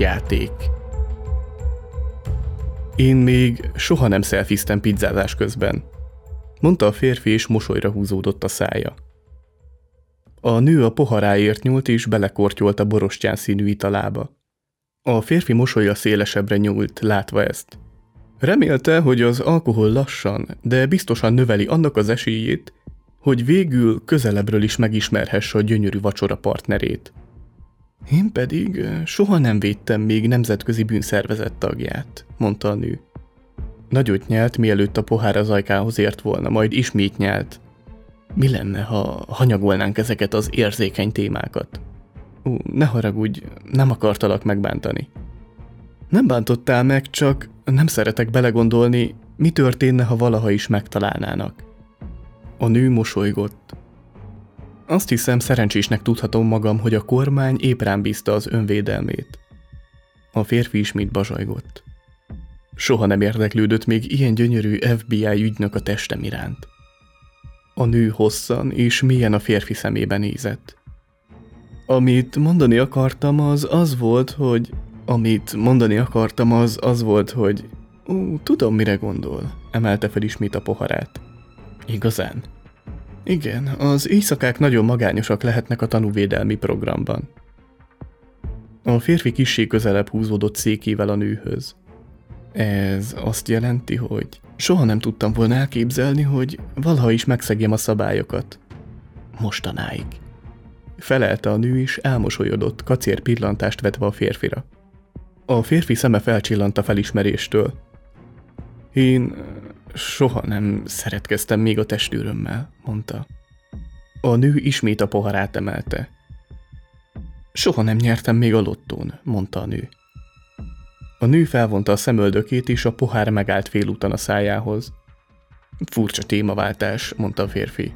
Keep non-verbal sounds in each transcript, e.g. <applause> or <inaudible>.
játék. Én még soha nem szelfiztem pizzázás közben, mondta a férfi, és mosolyra húzódott a szája. A nő a poharáért nyúlt, és belekortyolt a borostyán színű italába. A férfi mosolya szélesebbre nyúlt, látva ezt. Remélte, hogy az alkohol lassan, de biztosan növeli annak az esélyét, hogy végül közelebbről is megismerhesse a gyönyörű vacsora partnerét. Én pedig soha nem védtem még nemzetközi bűnszervezet tagját, mondta a nő. Nagyot nyelt, mielőtt a pohár az ajkához ért volna, majd ismét nyelt. Mi lenne, ha hanyagolnánk ezeket az érzékeny témákat? Ú, ne haragudj, nem akartalak megbántani. Nem bántottál meg, csak nem szeretek belegondolni, mi történne, ha valaha is megtalálnának. A nő mosolygott. Azt hiszem, szerencsésnek tudhatom magam, hogy a kormány épp rám bízta az önvédelmét. A férfi ismét bazsajgott. Soha nem érdeklődött még ilyen gyönyörű FBI ügynök a testem iránt. A nő hosszan és mélyen a férfi szemébe nézett. Amit mondani akartam, az az volt, hogy... Amit mondani akartam, az az volt, hogy... Ú, tudom, mire gondol, emelte fel ismét a poharát. Igazán? Igen, az éjszakák nagyon magányosak lehetnek a tanúvédelmi programban. A férfi kissé közelebb húzódott székével a nőhöz. Ez azt jelenti, hogy soha nem tudtam volna elképzelni, hogy valaha is megszegjem a szabályokat. Mostanáig. Felelte a nő, és elmosolyodott, kacér pillantást vetve a férfira. A férfi szeme felcsillant a felismeréstől. Én soha nem szeretkeztem még a testőrömmel, mondta. A nő ismét a poharát emelte. Soha nem nyertem még a lottón, mondta a nő. A nő felvonta a szemöldökét, és a pohár megállt félúton a szájához. Furcsa témaváltás, mondta a férfi.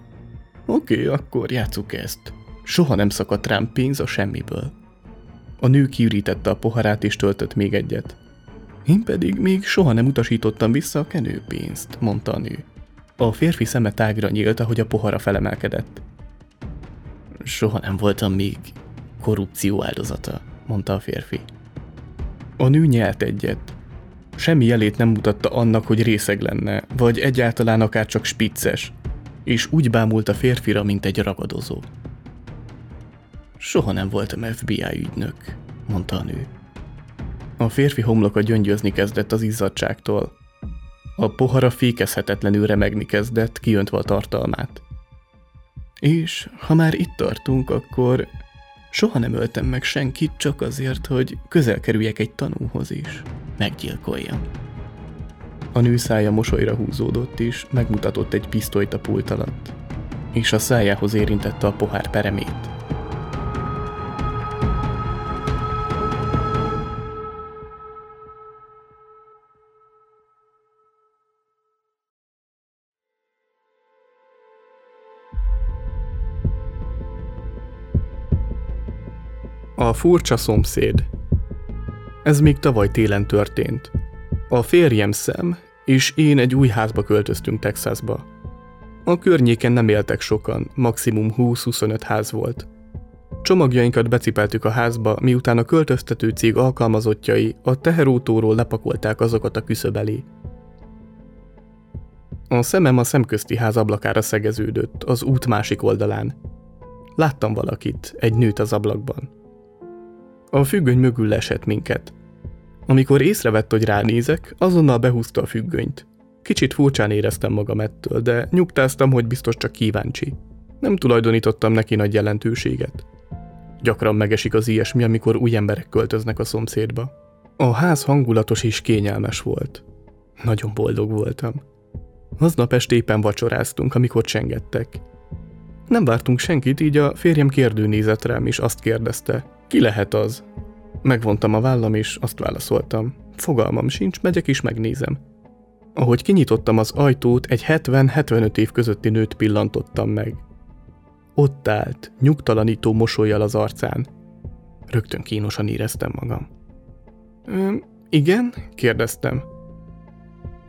Oké, akkor játsszuk ezt. Soha nem szakadt rám pénz a semmiből. A nő kiürítette a poharát és töltött még egyet. Én pedig még soha nem utasítottam vissza a kenőpénzt, mondta a nő. A férfi szeme tágra nyílt, ahogy a pohara felemelkedett. Soha nem voltam még korrupció áldozata, mondta a férfi. A nő nyelt egyet. Semmi jelét nem mutatta annak, hogy részeg lenne, vagy egyáltalán akár csak spicces, és úgy bámult a férfira, mint egy ragadozó. Soha nem voltam FBI ügynök, mondta a nő. A férfi homloka gyöngyözni kezdett az izzadságtól. A pohara fékezhetetlenül remegni kezdett, kiöntve a tartalmát. És ha már itt tartunk, akkor soha nem öltem meg senkit csak azért, hogy közel kerüljek egy tanúhoz is. Meggyilkoljam. A nő szája mosolyra húzódott, és megmutatott egy pisztolyt a pult alatt, és a szájához érintette a pohár peremét. A furcsa szomszéd. Ez még tavaly télen történt. A férjem szem és én egy új házba költöztünk Texasba. A környéken nem éltek sokan, maximum 20-25 ház volt. Csomagjainkat becipeltük a házba, miután a költöztető cég alkalmazottjai a teherautóról lepakolták azokat a küszöb elé. A szemem a szemközti ház ablakára szegeződött, az út másik oldalán. Láttam valakit, egy nőt az ablakban. A függöny mögül lesett minket. Amikor észrevett, hogy ránézek, azonnal behúzta a függönyt. Kicsit furcsán éreztem magam ettől, de nyugtáztam, hogy biztos csak kíváncsi. Nem tulajdonítottam neki nagy jelentőséget. Gyakran megesik az ilyesmi, amikor új emberek költöznek a szomszédba. A ház hangulatos és kényelmes volt. Nagyon boldog voltam. Aznap este éppen vacsoráztunk, amikor csengettek. Nem vártunk senkit, így a férjem kérdő nézett rám, és azt kérdezte, ki lehet az? Megvontam a vállam, és azt válaszoltam. Fogalmam sincs, megyek és megnézem. Ahogy kinyitottam az ajtót, egy 70-75 év közötti nőt pillantottam meg. Ott állt, nyugtalanító mosolyjal az arcán. Rögtön kínosan éreztem magam. Igen? kérdeztem.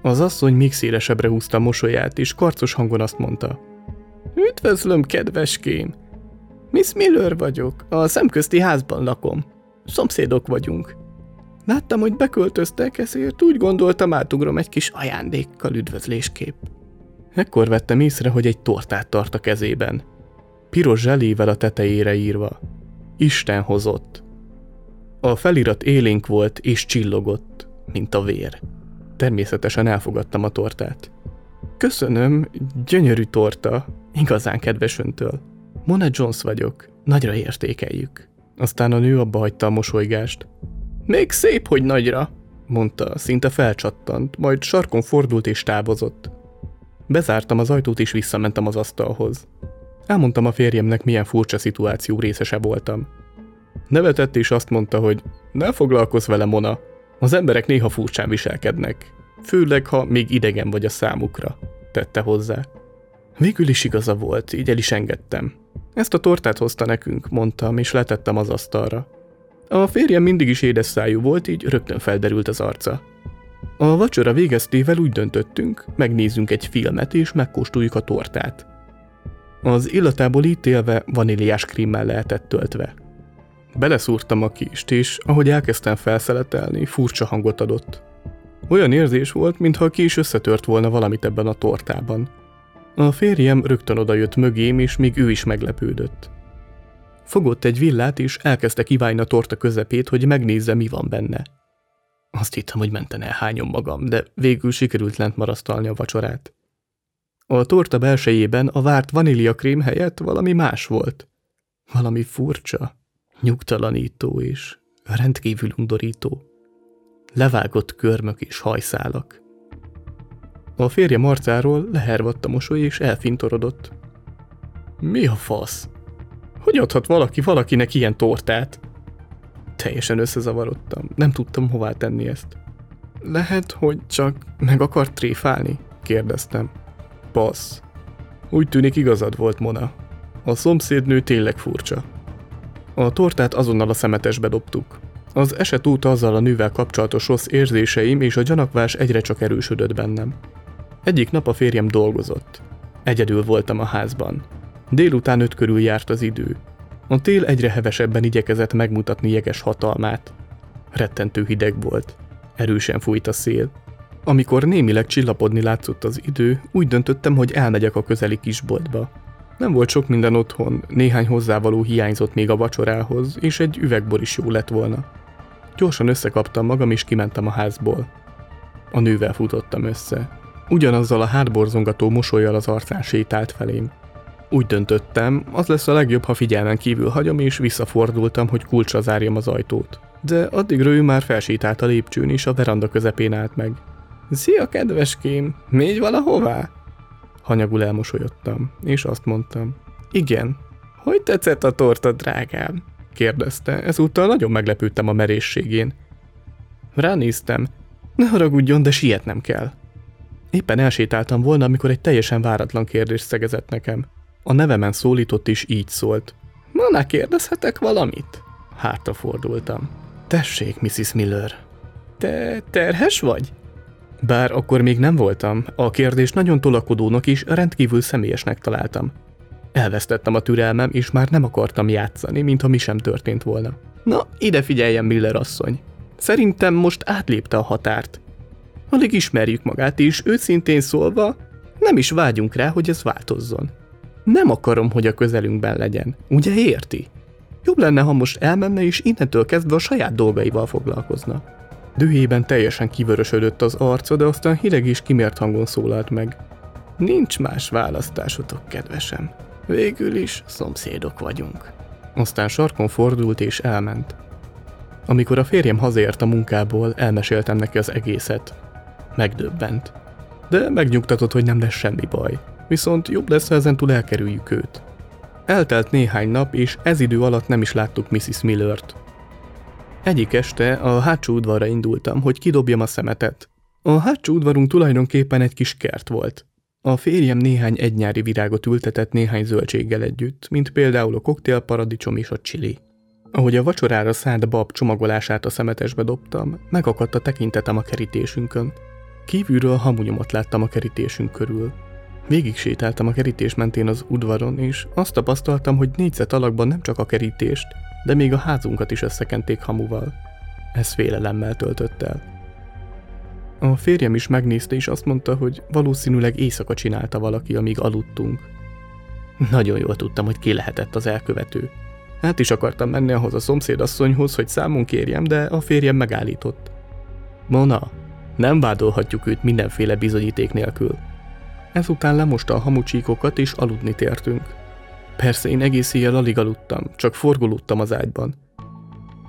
Az asszony még szélesebbre húzta mosolyát, és karcos hangon azt mondta. Üdvözlöm, kedveském! Miss Miller vagyok, a szemközti házban lakom. Szomszédok vagyunk. Láttam, hogy beköltöztek, ezért úgy gondoltam, átugrom egy kis ajándékkal üdvözléskép. Ekkor vettem észre, hogy egy tortát tart a kezében. Piros zselével a tetejére írva. Isten hozott. A felirat élénk volt és csillogott, mint a vér. Természetesen elfogadtam a tortát. Köszönöm, gyönyörű torta, igazán kedves öntől. Mona Jones vagyok, nagyra értékeljük. Aztán a nő abba hagyta a mosolygást. Még szép, hogy nagyra, mondta, szinte felcsattant, majd sarkon fordult és távozott. Bezártam az ajtót és visszamentem az asztalhoz. Elmondtam a férjemnek, milyen furcsa szituáció részese voltam. Nevetett és azt mondta, hogy ne foglalkozz vele, Mona. Az emberek néha furcsán viselkednek. Főleg, ha még idegen vagy a számukra, tette hozzá. Végül is igaza volt, így el is engedtem. Ezt a tortát hozta nekünk, mondtam, és letettem az asztalra. A férjem mindig is édes szájú volt, így rögtön felderült az arca. A vacsora végeztével úgy döntöttünk, megnézzünk egy filmet és megkóstoljuk a tortát. Az illatából ítélve vaníliás krímmel lehetett töltve. Beleszúrtam a kist, és ahogy elkezdtem felszeletelni, furcsa hangot adott. Olyan érzés volt, mintha a kis összetört volna valamit ebben a tortában. A férjem rögtön odajött mögém, és még ő is meglepődött. Fogott egy villát, és elkezdte kiválni a torta közepét, hogy megnézze, mi van benne. Azt hittem, hogy menten elhányom magam, de végül sikerült lent marasztalni a vacsorát. A torta belsejében a várt vaníliakrém helyett valami más volt. Valami furcsa, nyugtalanító és rendkívül undorító. Levágott körmök és hajszálak. A férje marcáról lehervadt a mosoly és elfintorodott. Mi a fasz? Hogy adhat valaki valakinek ilyen tortát? Teljesen összezavarodtam, nem tudtam hová tenni ezt. Lehet, hogy csak meg akart tréfálni? kérdeztem. Passz. Úgy tűnik igazad volt, Mona. A szomszédnő tényleg furcsa. A tortát azonnal a szemetesbe dobtuk. Az eset óta azzal a nővel kapcsolatos rossz érzéseim és a gyanakvás egyre csak erősödött bennem. Egyik nap a férjem dolgozott. Egyedül voltam a házban. Délután öt körül járt az idő. A tél egyre hevesebben igyekezett megmutatni jeges hatalmát. Rettentő hideg volt. Erősen fújt a szél. Amikor némileg csillapodni látszott az idő, úgy döntöttem, hogy elmegyek a közeli kisboltba. Nem volt sok minden otthon, néhány hozzávaló hiányzott még a vacsorához, és egy üvegbor is jó lett volna. Gyorsan összekaptam magam, és kimentem a házból. A nővel futottam össze. Ugyanazzal a hátborzongató mosolyjal az arcán sétált felém. Úgy döntöttem, az lesz a legjobb, ha figyelmen kívül hagyom, és visszafordultam, hogy kulcsra zárjam az ajtót. De addigra ő már felsétált a lépcsőn, és a veranda közepén állt meg. Szia, kedveském! Mégy valahová? Hanyagul elmosolyodtam, és azt mondtam. Igen. Hogy tetszett a torta, drágám? kérdezte, ezúttal nagyon meglepődtem a merészségén. Ránéztem. Ne haragudjon, de sietnem kell. Éppen elsétáltam volna, amikor egy teljesen váratlan kérdés szegezett nekem. A nevemen szólított is így szólt. Na, kérdezhetek valamit? Hátra fordultam. Tessék, Mrs. Miller. Te terhes vagy? Bár akkor még nem voltam, a kérdés nagyon tolakodónak is rendkívül személyesnek találtam. Elvesztettem a türelmem, és már nem akartam játszani, mintha mi sem történt volna. Na, ide figyeljen, Miller asszony. Szerintem most átlépte a határt. Alig ismerjük magát, és őszintén szólva, nem is vágyunk rá, hogy ez változzon. Nem akarom, hogy a közelünkben legyen. Ugye érti? Jobb lenne, ha most elmenne, és innentől kezdve a saját dolgaival foglalkozna. Dühében teljesen kivörösödött az arca, de aztán hideg és kimért hangon szólalt meg. Nincs más választásotok, kedvesem. Végül is szomszédok vagyunk. Aztán sarkon fordult és elment. Amikor a férjem hazaért a munkából, elmeséltem neki az egészet. Megdöbbent. De megnyugtatott, hogy nem lesz semmi baj. Viszont jobb lesz, ha ezentúl elkerüljük őt. Eltelt néhány nap, és ez idő alatt nem is láttuk Mrs. Millert. Egyik este a hátsó udvarra indultam, hogy kidobjam a szemetet. A hátsó udvarunk tulajdonképpen egy kis kert volt. A férjem néhány egynyári virágot ültetett néhány zöldséggel együtt, mint például a koktélparadicsom és a csili. Ahogy a vacsorára szánt bab csomagolását a szemetesbe dobtam, megakadt a tekintetem a kerítésünkön. Kívülről hamunyomat láttam a kerítésünk körül. Végig sétáltam a kerítés mentén az udvaron, és azt tapasztaltam, hogy négyzet alakban nem csak a kerítést, de még a házunkat is összekenték hamuval. Ez félelemmel töltött el. A férjem is megnézte, és azt mondta, hogy valószínűleg éjszaka csinálta valaki, amíg aludtunk. Nagyon jól tudtam, hogy ki lehetett az elkövető. Hát is akartam menni ahhoz a szomszédasszonyhoz, hogy számon kérjem, de a férjem megállított. Mona, nem vádolhatjuk őt mindenféle bizonyíték nélkül. Ezután lemosta a hamucsíkokat, és aludni tértünk. Persze én egész éjjel alig aludtam, csak forgolódtam az ágyban.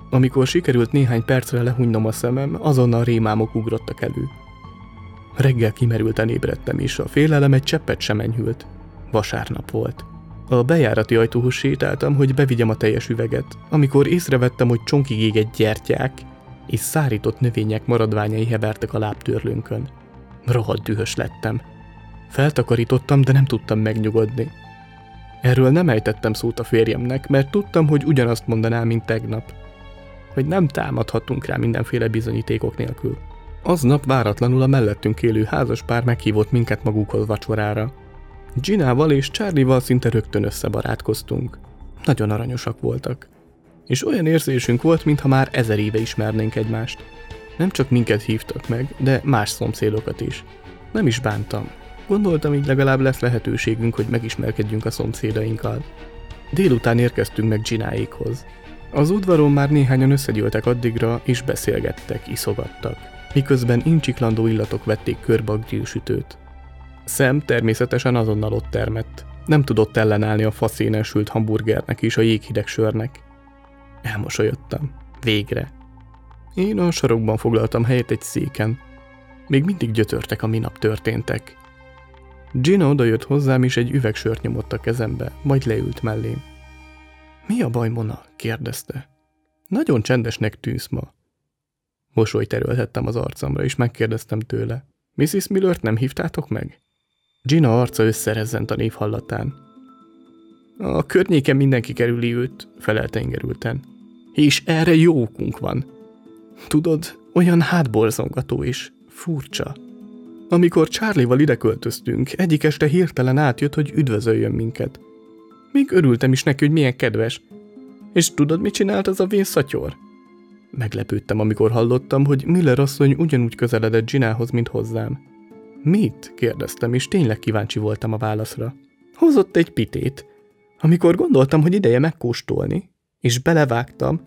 Amikor sikerült néhány percre lehúnynom a szemem, azonnal rémámok ugrottak elő. Reggel kimerülten ébredtem, és a félelem egy cseppet sem enyhült. Vasárnap volt. A bejárati ajtóhoz sétáltam, hogy bevigyem a teljes üveget, amikor észrevettem, hogy csonkig égett gyertyák és szárított növények maradványai hevertek a lábtörlőnkön. Rohadt dühös lettem. Feltakarítottam, de nem tudtam megnyugodni. Erről nem ejtettem szót a férjemnek, mert tudtam, hogy ugyanazt mondaná, mint tegnap. Hogy nem támadhatunk rá mindenféle bizonyítékok nélkül. Aznap váratlanul a mellettünk élő házaspár meghívott minket magukhoz vacsorára. Ginával és Charlie-val szinte rögtön összebarátkoztunk. Nagyon aranyosak voltak. És olyan érzésünk volt, mintha már ezer éve ismernénk egymást. Nem csak minket hívtak meg, de más szomszédokat is. Nem is bántam. Gondoltam, így legalább lesz lehetőségünk, hogy megismerkedjünk a szomszédainkkal. Délután érkeztünk meg Gináékhoz. Az udvaron már néhányan összegyűltek addigra, és beszélgettek, iszogattak. Miközben incsiklandó illatok vették körbe a grillsütőt. Szem természetesen azonnal ott termett. Nem tudott ellenállni a faszénen sült hamburgernek és a jéghideg sörnek. Elmosolyodtam. Végre. Én a sarokban foglaltam helyet egy széken. Még mindig gyötörtek a minap történtek. Gina odajött hozzám, és egy üveg sört nyomott a kezembe, majd leült mellém. Mi a baj, Mona? kérdezte. Nagyon csendesnek tűnsz ma. Mosolyt erőltettem az arcamra, és megkérdeztem tőle. Mrs. Millert nem hívtátok meg? Gina arca összerezzent a név hallatán. A környéken mindenki kerüli őt, felelte ingerülten. És erre jó okunk van. Tudod, olyan hátborzongató is. Furcsa. Amikor Charlie-val ide költöztünk, egyik este hirtelen átjött, hogy üdvözöljön minket. Még örültem is neki, hogy milyen kedves. És tudod, mit csinált az a vén szatyor? Meglepődtem, amikor hallottam, hogy Miller asszony ugyanúgy közeledett Ginához, mint hozzám. Mit? kérdeztem, és tényleg kíváncsi voltam a válaszra. Hozott egy pitét. Amikor gondoltam, hogy ideje megkóstolni, és belevágtam,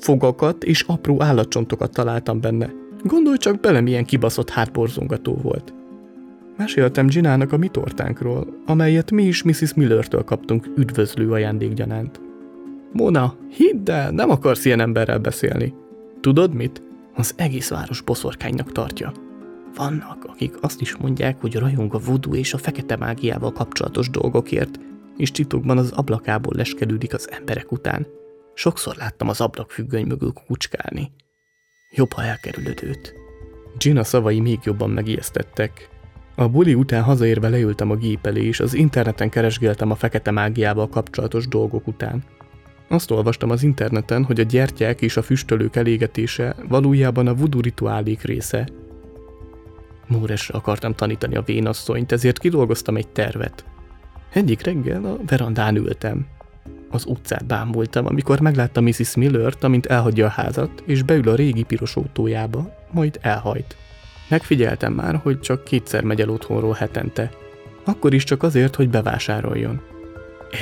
fogakat és apró állatcsontokat találtam benne. Gondolj csak bele, milyen kibaszott hátborzongató volt. Meséltem Ginának a mi tortánkról, amelyet mi is Mrs. Millertől kaptunk üdvözlő ajándékgyanánt. Mona, hidd el, nem akarsz ilyen emberrel beszélni. Tudod mit? Az egész város boszorkánynak tartja. Vannak, akik azt is mondják, hogy rajong a voodoo és a fekete mágiával kapcsolatos dolgokért, és titokban az ablakából leskelődik az emberek után. Sokszor láttam az ablakfüggöny mögül kucskálni. Jobb, ha elkerülöd őt. Gina szavai még jobban megijesztettek. A buli után hazaérve leültem a gép elé, és az interneten keresgéltem a fekete mágiával kapcsolatos dolgok után. Azt olvastam az interneten, hogy a gyertyák és a füstölők elégetése valójában a voodoo rituálék része, Móresre akartam tanítani a vénasszonyt, ezért kidolgoztam egy tervet. Egyik reggel a verandán ültem. Az utcát bámultam, amikor megláttam Mrs. Millert, amint elhagyja a házat, és beül a régi piros autójába, majd elhajt. Megfigyeltem már, hogy csak kétszer megy el otthonról hetente. Akkor is csak azért, hogy bevásároljon.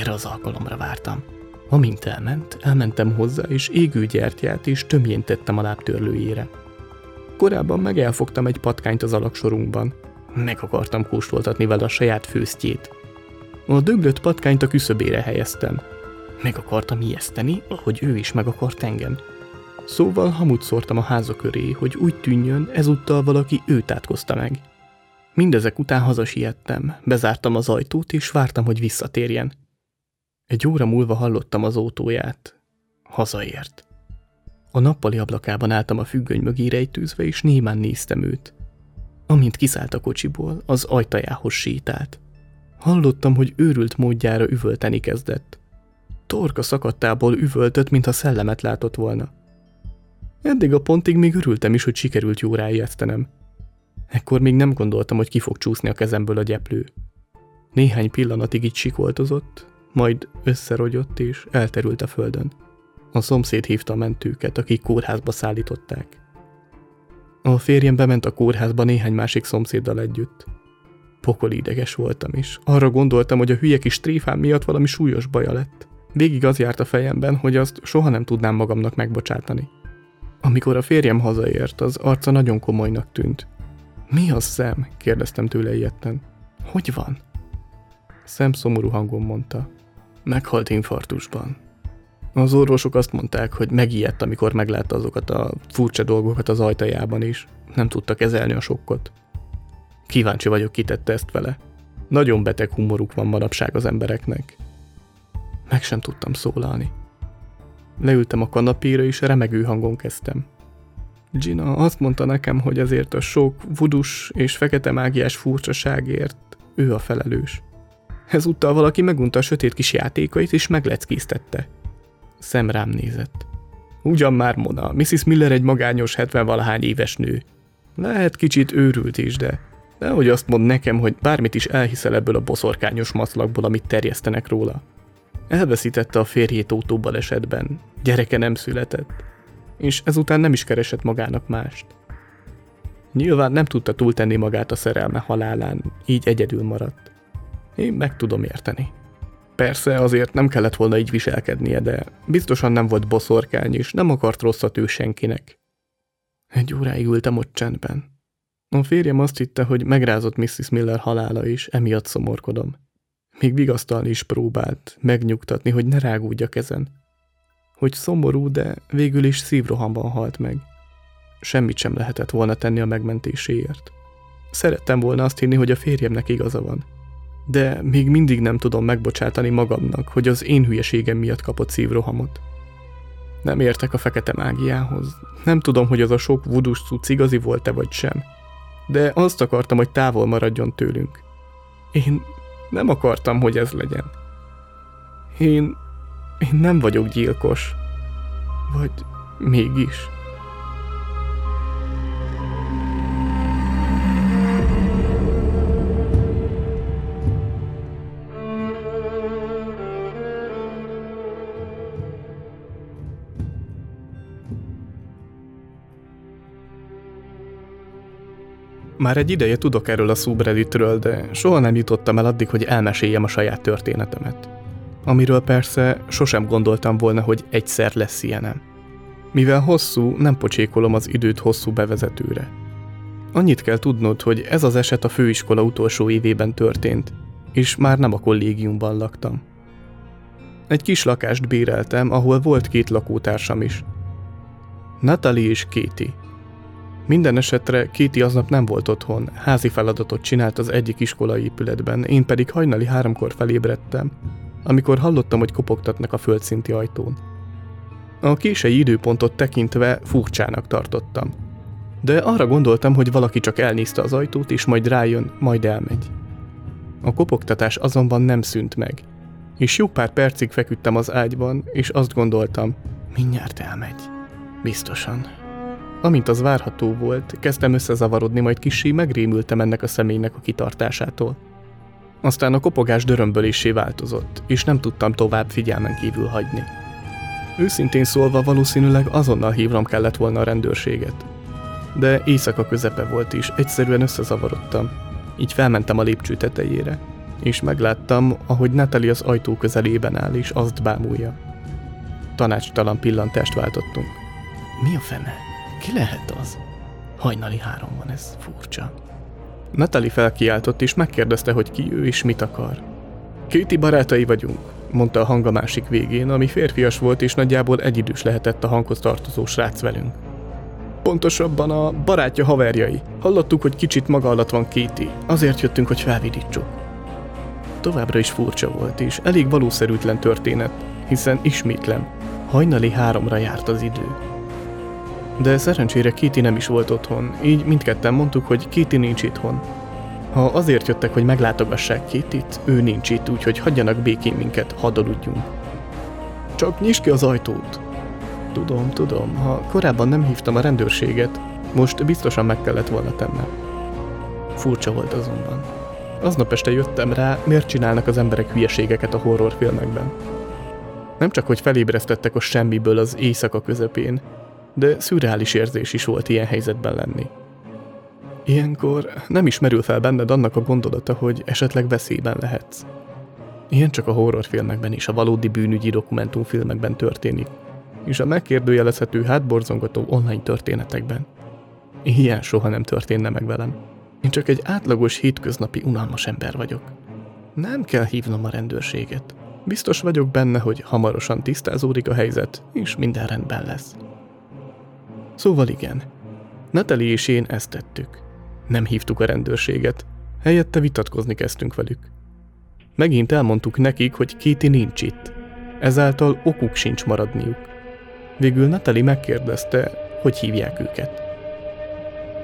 Erre az alkalomra vártam. Amint elment, elmentem hozzá, és égő gyertyát és tömjén tettem a lábtörlőjére. Korábban meg elfogtam egy patkányt az alaksorunkban. Meg akartam kóstoltatni vele a saját főztjét. A döglött patkányt a küszöbére helyeztem. Meg akartam ijeszteni, ahogy ő is meg akart engem. Szóval hamut szórtam a háza köré, hogy úgy tűnjön, ezúttal valaki őt átkozta meg. Mindezek után hazasiettem, bezártam az ajtót, és vártam, hogy visszatérjen. Egy óra múlva hallottam az autóját. Hazaért. A nappali ablakában álltam a függöny mögé rejtőzve, és némán néztem őt. Amint kiszállt a kocsiból, az ajtajához sétált. Hallottam, hogy őrült módjára üvölteni kezdett. Torka szakadtából üvöltött, mintha szellemet látott volna. Eddig a pontig még örültem is, hogy sikerült jó ráijesztenem. Ekkor még nem gondoltam, hogy ki fog csúszni a kezemből a gyeplő. Néhány pillanatig így sikoltozott, majd összerogyott és elterült a földön. A szomszéd hívta a mentőket, akik kórházba szállították. A férjem bement a kórházba néhány másik szomszéddal együtt. Pokol ideges voltam is. Arra gondoltam, hogy a hülye kis tréfám miatt valami súlyos baja lett. Végig az járt a fejemben, hogy azt soha nem tudnám magamnak megbocsátani. Amikor a férjem hazaért, az arca nagyon komolynak tűnt. Mi az, szem? kérdeztem tőle ilyetten. Hogy van? Szem szomorú hangon mondta. Meghalt infartusban. Az orvosok azt mondták, hogy megijedt, amikor meglátta azokat a furcsa dolgokat az ajtajában is. Nem tudta kezelni a sokkot. Kíváncsi vagyok, kitette ezt vele. Nagyon beteg humoruk van manapság az embereknek. Meg sem tudtam szólalni. Leültem a kanapéra, és remegő hangon kezdtem. Gina azt mondta nekem, hogy ezért a sok vudus és fekete mágiás furcsaságért ő a felelős. Ezúttal valaki megunta a sötét kis játékait, és megleckíztette. Szem rám nézett. Ugyan már, Mona, Mrs. Miller egy magányos 70-valahány éves nő. Lehet kicsit őrült is, de nehogy azt mond nekem, hogy bármit is elhiszel ebből a boszorkányos maszlakból, amit terjesztenek róla. Elveszítette a férjét autóbalesetben, gyereke nem született, és ezután nem is keresett magának mást. Nyilván nem tudta túltenni magát a szerelme halálán, így egyedül maradt. Én meg tudom érteni. Persze azért nem kellett volna így viselkednie, de biztosan nem volt boszorkány, és nem akart rosszat ő senkinek. Egy óráig ültem ott csendben. A férjem azt hitte, hogy megrázott Mrs. Miller halála is, emiatt szomorkodom. Még vigasztalni is próbált, megnyugtatni, hogy ne rágódjak ezen. Hogy szomorú, de végül is szívrohamban halt meg. Semmit sem lehetett volna tenni a megmentéséért. Szerettem volna azt hinni, hogy a férjemnek igaza van. De még mindig nem tudom megbocsátani magamnak, hogy az én hülyeségem miatt kapott szívrohamot. Nem értek a fekete mágiához. Nem tudom, hogy az a sok vudus cucc igazi volt-e vagy sem. De azt akartam, hogy távol maradjon tőlünk. Én nem akartam, hogy ez legyen. Én... én nem vagyok gyilkos. Vagy mégis. Már egy ideje tudok erről a subredditről, de soha nem jutottam el addig, hogy elmeséljem a saját történetemet. Amiről persze sosem gondoltam volna, hogy egyszer lesz ilyenem. Mivel hosszú, nem pocsékolom az időt hosszú bevezetőre. Annyit kell tudnod, hogy ez az eset a főiskola utolsó évében történt, és már nem a kollégiumban laktam. Egy kis lakást béreltem, ahol volt két lakótársam is. Natalie és Katie. Minden esetre Kéti aznap nem volt otthon, házi feladatot csinált az egyik iskolai épületben, én pedig hajnali háromkor felébredtem, amikor hallottam, hogy kopogtatnak a földszinti ajtón. A kései időpontot tekintve furcsának tartottam. De arra gondoltam, hogy valaki csak elnézte az ajtót, és majd rájön, majd elmegy. A kopogtatás azonban nem szűnt meg, és jó pár percig feküdtem az ágyban, és azt gondoltam, mindjárt elmegy. Biztosan. Amint az várható volt, kezdtem összezavarodni, majd kissé megrémültem ennek a személynek a kitartásától. Aztán a kopogás dörömbölésé változott, és nem tudtam tovább figyelmen kívül hagyni. Őszintén szólva valószínűleg azonnal hívnom kellett volna a rendőrséget. De éjszaka közepe volt is, egyszerűen összezavarodtam. Így felmentem a lépcső tetejére, és megláttam, ahogy Natalie az ajtó közelében áll, és azt bámulja. Tanácstalan pillantást váltottunk. Mi a fene? Ki lehet az? Hajnali három van, ez furcsa. Natalie felkiáltott és megkérdezte, hogy ki ő és mit akar. Kéti barátai vagyunk, mondta a hang a másik végén, ami férfias volt és nagyjából egyidős lehetett a hanghoz tartozó srác velünk. Pontosabban a barátja haverjai. Hallottuk, hogy kicsit maga alatt van Kéti, azért jöttünk, hogy felvidítsuk. Továbbra is furcsa volt, és elég valószerűtlen történet, hiszen ismétlem, hajnali háromra járt az idő. De szerencsére Kitty nem is volt otthon, így mindketten mondtuk, hogy Kitty nincs itthon. Ha azért jöttek, hogy meglátogassák Kittyt, ő nincs itt, úgyhogy hagyjanak békén minket, hadd aludjunk. Csak nyisd ki az ajtót. Tudom, tudom, ha korábban nem hívtam a rendőrséget, most biztosan meg kellett volna tennem. Furcsa volt azonban. Aznap este jöttem rá, miért csinálnak az emberek hülyeségeket a horrorfilmekben. Nem csak, hogy felébresztettek a semmiből az éjszaka közepén, de szürreális érzés is volt ilyen helyzetben lenni. Ilyenkor nem is merül fel benned annak a gondolata, hogy esetleg veszélyben lehetsz. Ilyen csak a horrorfilmekben és a valódi bűnügyi dokumentumfilmekben történik, és a megkérdőjelezhető hátborzongató online történetekben. Ilyen soha nem történne meg velem. Én csak egy átlagos hétköznapi unalmas ember vagyok. Nem kell hívnom a rendőrséget. Biztos vagyok benne, hogy hamarosan tisztázódik a helyzet, és minden rendben lesz. Szóval igen, Natali és én ezt tettük. Nem hívtuk a rendőrséget, helyette vitatkozni kezdtünk velük. Megint elmondtuk nekik, hogy Kéti nincs itt, ezáltal okuk sincs maradniuk. Végül Natali megkérdezte, hogy hívják őket.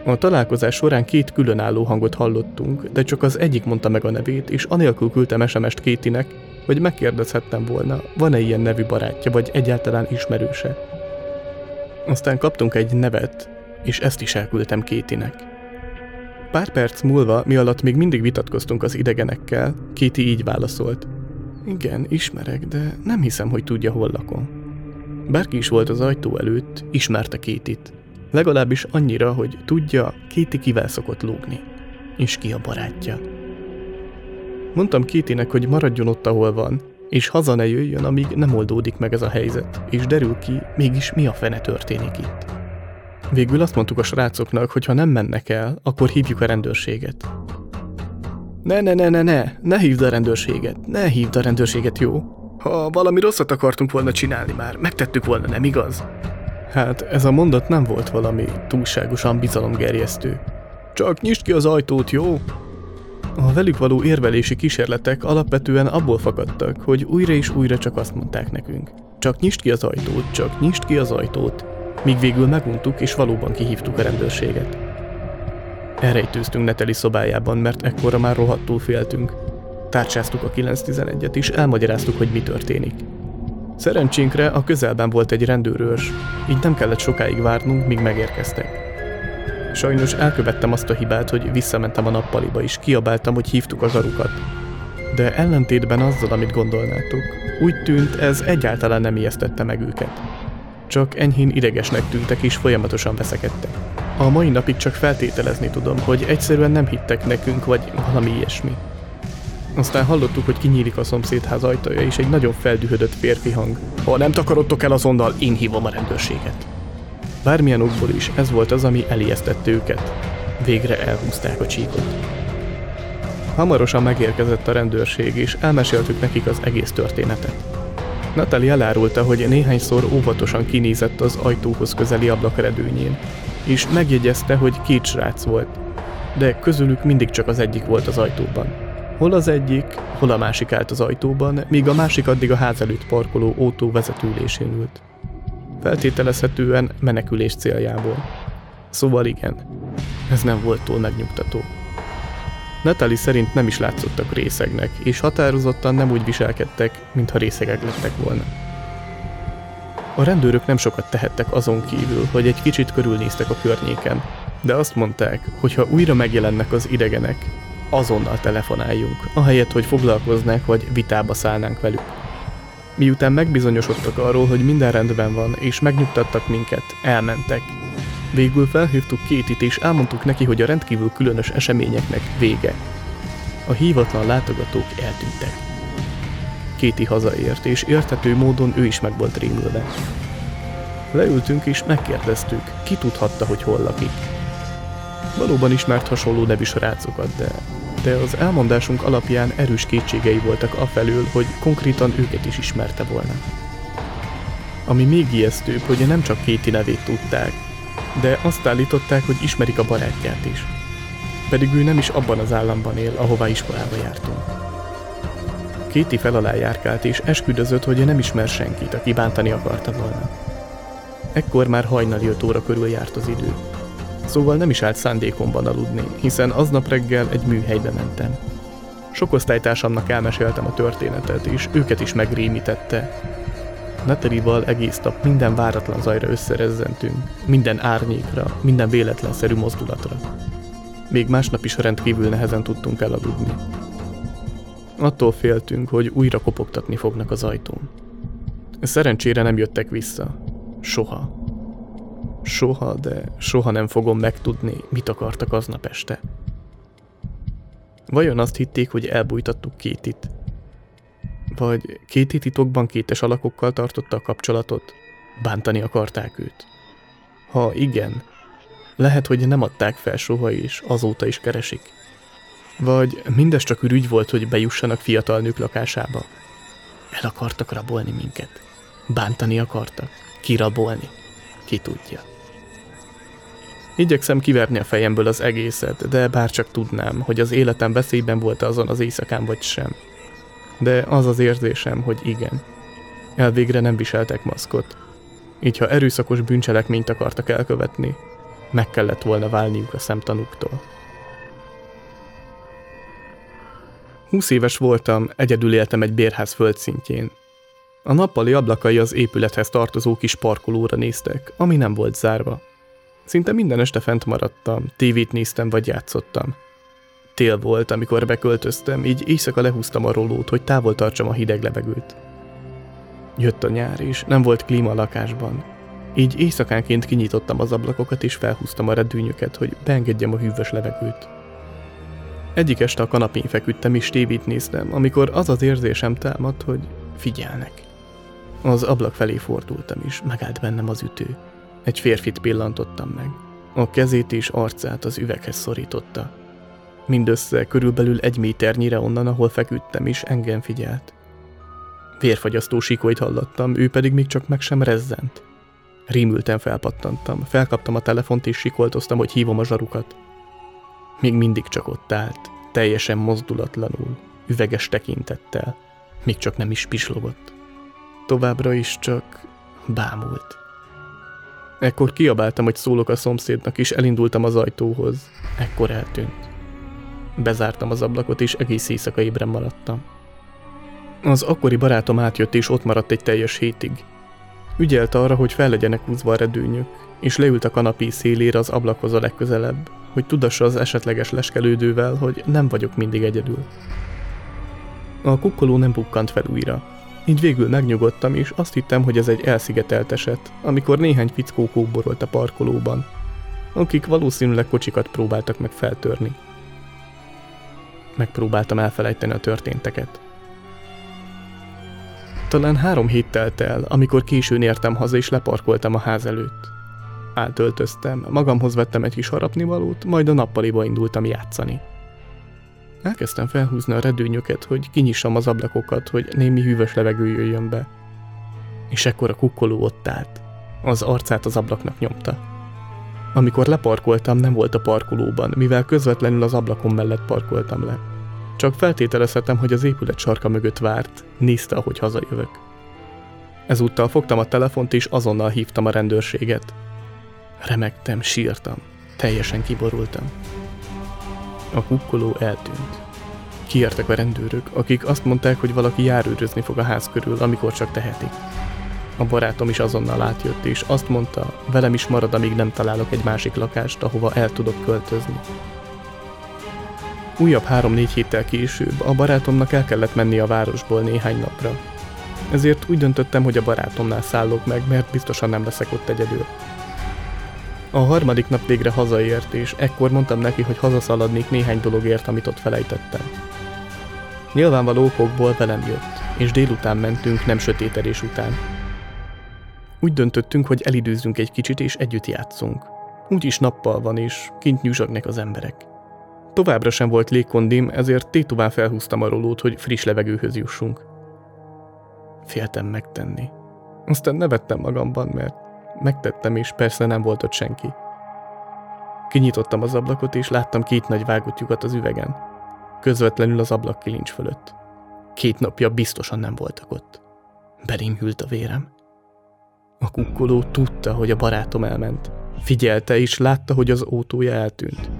A találkozás során két különálló hangot hallottunk, de csak az egyik mondta meg a nevét, és anélkül küldtem SMS-t Kétinek, hogy megkérdezhettem volna, van-e ilyen nevű barátja, vagy egyáltalán ismerőse. Aztán kaptunk egy nevet, és ezt is elküldtem Kétinek. Pár perc múlva, mi alatt még mindig vitatkoztunk az idegenekkel, Kéti így válaszolt. Igen, ismerek, de nem hiszem, hogy tudja, hol lakom. Bárki is volt az ajtó előtt, ismerte Kétit. Legalábbis annyira, hogy tudja, Kéti kivel szokott lógni. És ki a barátja. Mondtam Kétinek, hogy maradjon ott, ahol van, és haza ne jöjjön, amíg nem oldódik meg ez a helyzet, és derül ki, mégis mi a fene történik itt. Végül azt mondtuk a srácoknak, hogy ha nem mennek el, akkor hívjuk a rendőrséget. Ne, ne, ne, ne, ne, ne hívd a rendőrséget, ne hívd a rendőrséget, jó? Ha valami rosszat akartunk volna csinálni már, megtettük volna, nem igaz? Hát ez a mondat nem volt valami túlságosan bizalomgerjesztő. Csak nyisd ki az ajtót, jó? A velük való érvelési kísérletek alapvetően abból fakadtak, hogy újra és újra csak azt mondták nekünk. Csak nyisd ki az ajtót, csak nyisd ki az ajtót, míg végül meguntuk és valóban kihívtuk a rendőrséget. Elrejtőztünk Neteli szobájában, mert ekkora már rohadtul féltünk. Tárcsáztuk a 911-et és elmagyaráztuk, hogy mi történik. Szerencsénkre a közelben volt egy rendőrőrs, így nem kellett sokáig várnunk, míg megérkeztek. Sajnos elkövettem azt a hibát, hogy visszamentem a nappaliba és kiabáltam, hogy hívtuk a zsarukat. De ellentétben azzal, amit gondolnátok, úgy tűnt, ez egyáltalán nem ijesztette meg őket. Csak enyhén idegesnek tűntek és folyamatosan veszekedtek. A mai napig csak feltételezni tudom, hogy egyszerűen nem hittek nekünk, vagy valami ilyesmi. Aztán hallottuk, hogy kinyílik a szomszédház ajtaja, és egy nagyon feldühödött férfi hang. Ha nem takarodtok el azonnal, én hívom a rendőrséget. Bármilyen okból is ez volt az, ami elijesztette őket. Végre elhúzták a csíkot. Hamarosan megérkezett a rendőrség, és elmeséltük nekik az egész történetet. Natalie elárulta, hogy néhányszor óvatosan kinézett az ajtóhoz közeli ablakredőnyén, és megjegyezte, hogy két srác volt, de közülük mindig csak az egyik volt az ajtóban. Hol az egyik, hol a másik állt az ajtóban, míg a másik addig a ház előtt parkoló autó vezetőülésén ült. Feltételezhetően menekülés céljából. Szóval igen, ez nem volt túl megnyugtató. Natalie szerint nem is látszottak részegnek, és határozottan nem úgy viselkedtek, mintha részegek lettek volna. A rendőrök nem sokat tehettek azon kívül, hogy egy kicsit körülnéztek a környéken, de azt mondták, hogy ha újra megjelennek az idegenek, azonnal telefonáljunk, ahelyett, hogy foglalkoznák vagy vitába szállnánk velük. Miután megbizonyosodtak arról, hogy minden rendben van, és megnyugtattak minket, elmentek, Végül felhívtuk Kétit és elmondtuk neki, hogy a rendkívül különös eseményeknek vége. A hívatlan látogatók eltűntek. Kéti hazaért, és értető módon ő is meg volt rémülve. Leültünk és megkérdeztük, ki tudhatta, hogy hol lakik. Valóban ismert hasonló nevű srácokat, de, de az elmondásunk alapján erős kétségei voltak afelől, hogy konkrétan őket is ismerte volna. Ami még ijesztőbb, hogy nem csak Kéti nevét tudták, de azt állították, hogy ismerik a barátját is. Pedig ő nem is abban az államban él, ahová iskolába jártunk. Kéti fel alá járkált és esküdözött, hogy nem ismer senkit, aki bántani akarta volna. Ekkor már hajnali 5 óra körül járt az idő. Szóval nem is állt szándékomban aludni, hiszen aznap reggel egy műhelybe mentem. Sok osztálytársamnak elmeséltem a történetet, és őket is megrémítette, Naterival egész nap minden váratlan zajra összerezzentünk, minden árnyékra, minden véletlenszerű mozdulatra. Még másnap is rendkívül nehezen tudtunk elaludni. Attól féltünk, hogy újra kopogtatni fognak az ajtón. Szerencsére nem jöttek vissza. Soha. Soha, de soha nem fogom megtudni, mit akartak aznap este. Vajon azt hitték, hogy elbújtattuk Kétit? Vagy Kéti titokban kétes alakokkal tartotta a kapcsolatot? Bántani akarták őt? Ha igen, lehet, hogy nem adták fel soha is, azóta is keresik. Vagy mindez csak ürügy volt, hogy bejussanak fiatal nők lakásába. El akartak rabolni minket. Bántani akartak. Kirabolni. Ki tudja. Igyekszem kiverni a fejemből az egészet, de bár csak tudnám, hogy az életem veszélyben volt azon az éjszakán vagy sem. De az az érzésem, hogy igen. Elvégre nem viseltek maszkot. Így ha erőszakos bűncselekményt akartak elkövetni, meg kellett volna válniuk a szemtanúktól. Húsz éves voltam, egyedül éltem egy bérház földszintjén. A nappali ablakai az épülethez tartozó kis parkolóra néztek, ami nem volt zárva. Szinte minden este fent maradtam, tévét néztem vagy játszottam. Tél volt, amikor beköltöztem, így éjszaka lehúztam a rolót, hogy távol tartsam a hideg levegőt. Jött a nyár, és nem volt klíma a lakásban. Így éjszakánként kinyitottam az ablakokat, és felhúztam a redőnyöket, hogy beengedjem a hűvös levegőt. Egyik este a kanapén feküdtem és tévét néztem, amikor az az érzésem támadt, hogy figyelnek. Az ablak felé fordultam is, megállt bennem az ütő. Egy férfit pillantottam meg. A kezét és arcát az üveghez szorította. Mindössze körülbelül egy méternyire onnan, ahol feküdtem is, engem figyelt. Vérfagyasztó sikolyt hallottam, ő pedig még csak meg sem rezzent. Rémülten felpattantam, felkaptam a telefont és sikoltoztam, hogy hívom a zsarukat. Még mindig csak ott állt, teljesen mozdulatlanul, üveges tekintettel, még csak nem is pislogott. Továbbra is csak bámult. Ekkor kiabáltam, hogy szólok a szomszédnak, és elindultam az ajtóhoz. Ekkor eltűnt. Bezártam az ablakot, és egész éjszaka ébren maradtam. Az akkori barátom átjött, és ott maradt egy teljes hétig. Ügyelt arra, hogy fel legyenek húzva a redőnyök, és leült a kanapé szélére az ablakhoz a legközelebb, hogy tudassa az esetleges leskelődővel, hogy nem vagyok mindig egyedül. A kukkoló nem bukkant fel újra, így végül megnyugodtam, és azt hittem, hogy ez egy elszigetelt eset, amikor néhány fickó kóborolt a parkolóban, akik valószínűleg kocsikat próbáltak meg feltörni. Megpróbáltam elfelejteni a történteket. Talán három hét telt el, amikor későn értem haza és leparkoltam a ház előtt. Átöltöztem, magamhoz vettem egy kis harapnivalót, majd a nappaliba indultam játszani. Elkezdtem felhúzni a redőnyöket, hogy kinyissam az ablakokat, hogy némi hűvös levegő jöjjön be. És ekkor a kukkoló ott állt. Az arcát az ablaknak nyomta. Amikor leparkoltam, nem volt a parkolóban, mivel közvetlenül az ablakon mellett parkoltam le. Csak feltételezhetem, hogy az épület sarka mögött várt, nézte, ahogy hazajövök. Ezúttal fogtam a telefont és azonnal hívtam a rendőrséget. Remektem, sírtam, teljesen kiborultam. A kukkoló eltűnt. Kiértek a rendőrök, akik azt mondták, hogy valaki járőrözni fog a ház körül, amikor csak tehetik. A barátom is azonnal átjött, és azt mondta, velem is marad, amíg nem találok egy másik lakást, ahova el tudok költözni. Újabb három-négy héttel később a barátomnak el kellett menni a városból néhány napra. Ezért úgy döntöttem, hogy a barátomnál szállok meg, mert biztosan nem leszek ott egyedül. A harmadik nap végre hazaért, és ekkor mondtam neki, hogy hazaszaladnék néhány dologért, amit ott felejtettem. Nyilvánvaló okokból velem jött, és délután mentünk nem sötétedés után. Úgy döntöttünk, hogy elidőzzünk egy kicsit, és együtt játszunk. Úgyis nappal van, és kint nyúzsognak az emberek. Továbbra sem volt légkondim, ezért tétován felhúztam a rolót, hogy friss levegőhöz jussunk. Féltem megtenni. Aztán nevettem magamban, mert megtettem, és persze nem volt ott senki. Kinyitottam az ablakot, és láttam két nagy vágott lyukat az üvegen. Közvetlenül az ablak kilincs fölött. Két napja biztosan nem voltak ott. Belém hűlt a vérem. A kukkoló tudta, hogy a barátom elment. Figyelte és látta, hogy az autója eltűnt.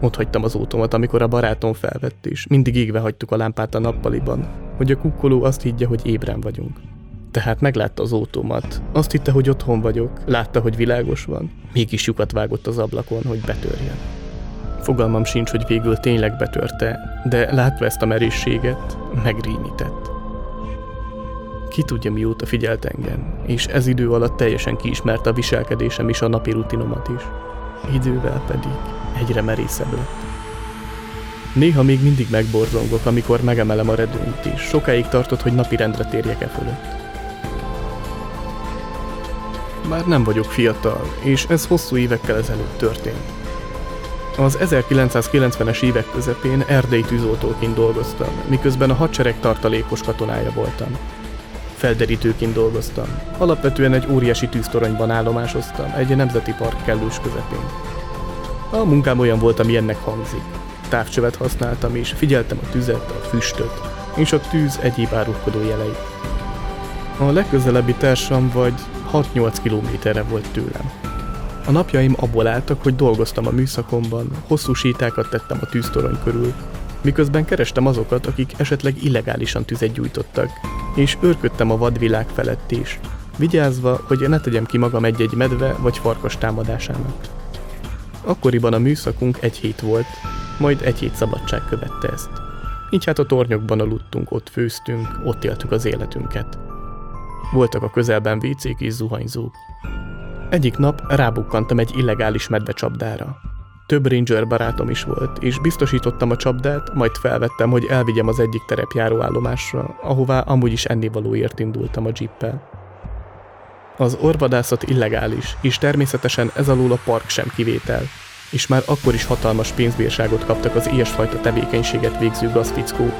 Ott hagytam az autómat, amikor a barátom felvett, és mindig égve hagytuk a lámpát a nappaliban, hogy a kukkoló azt higgye, hogy ébren vagyunk. Tehát meglátta az autómat. Azt hitte, hogy otthon vagyok, látta, hogy világos van. Mégis lyukat vágott az ablakon, hogy betörjen. Fogalmam sincs, hogy végül tényleg betörte, de látva ezt a merészséget, megrémített. Ki tudja mióta figyelt engem, és ez idő alatt teljesen kiismerte a viselkedésem és a napi rutinomat is. Idővel pedig egyre merészebb lett. Néha még mindig megborzongok, amikor megemelem a redőnyt, és sokáig tartott, hogy napirendre térjek e fölött. Már nem vagyok fiatal, és ez hosszú évekkel ezelőtt történt. Az 1990-es évek közepén erdei tűzoltóként dolgoztam, miközben a hadsereg tartalékos katonája voltam. Felderítőként dolgoztam. Alapvetően egy óriási tűztoronyban állomásoztam, egy nemzeti park kellős közepén. A munkám olyan volt, ami ennek hangzik. Távcsövet használtam, és figyeltem a tüzet, a füstöt, és a tűz egyéb árulkodó jeleit. A legközelebbi társam vagy 6-8 kilométerre volt tőlem. A napjaim abból álltak, hogy dolgoztam a műszakomban, hosszú sétákat tettem a tűztorony körül, miközben kerestem azokat, akik esetleg illegálisan tüzet gyújtottak, és őrködtem a vadvilág felett is, vigyázva, hogy ne tegyem ki magam egy-egy medve vagy farkas támadásának. Akkoriban a műszakunk egy hét volt, majd egy hét szabadság követte ezt. Így hát a tornyokban aludtunk, ott főztünk, ott éltük az életünket. Voltak a közelben vécék és zuhanyzók. Egyik nap rábukkantam egy illegális medvecsapdára. Több ranger barátom is volt, és biztosítottam a csapdát, majd felvettem, hogy elvigyem az egyik terepjáróállomásra, ahová amúgy is ennivalóért indultam a jeeppel. Az orvadászat illegális, és természetesen ez alól a park sem kivétel, és már akkor is hatalmas pénzbírságot kaptak az ilyesfajta tevékenységet végző gazfickók,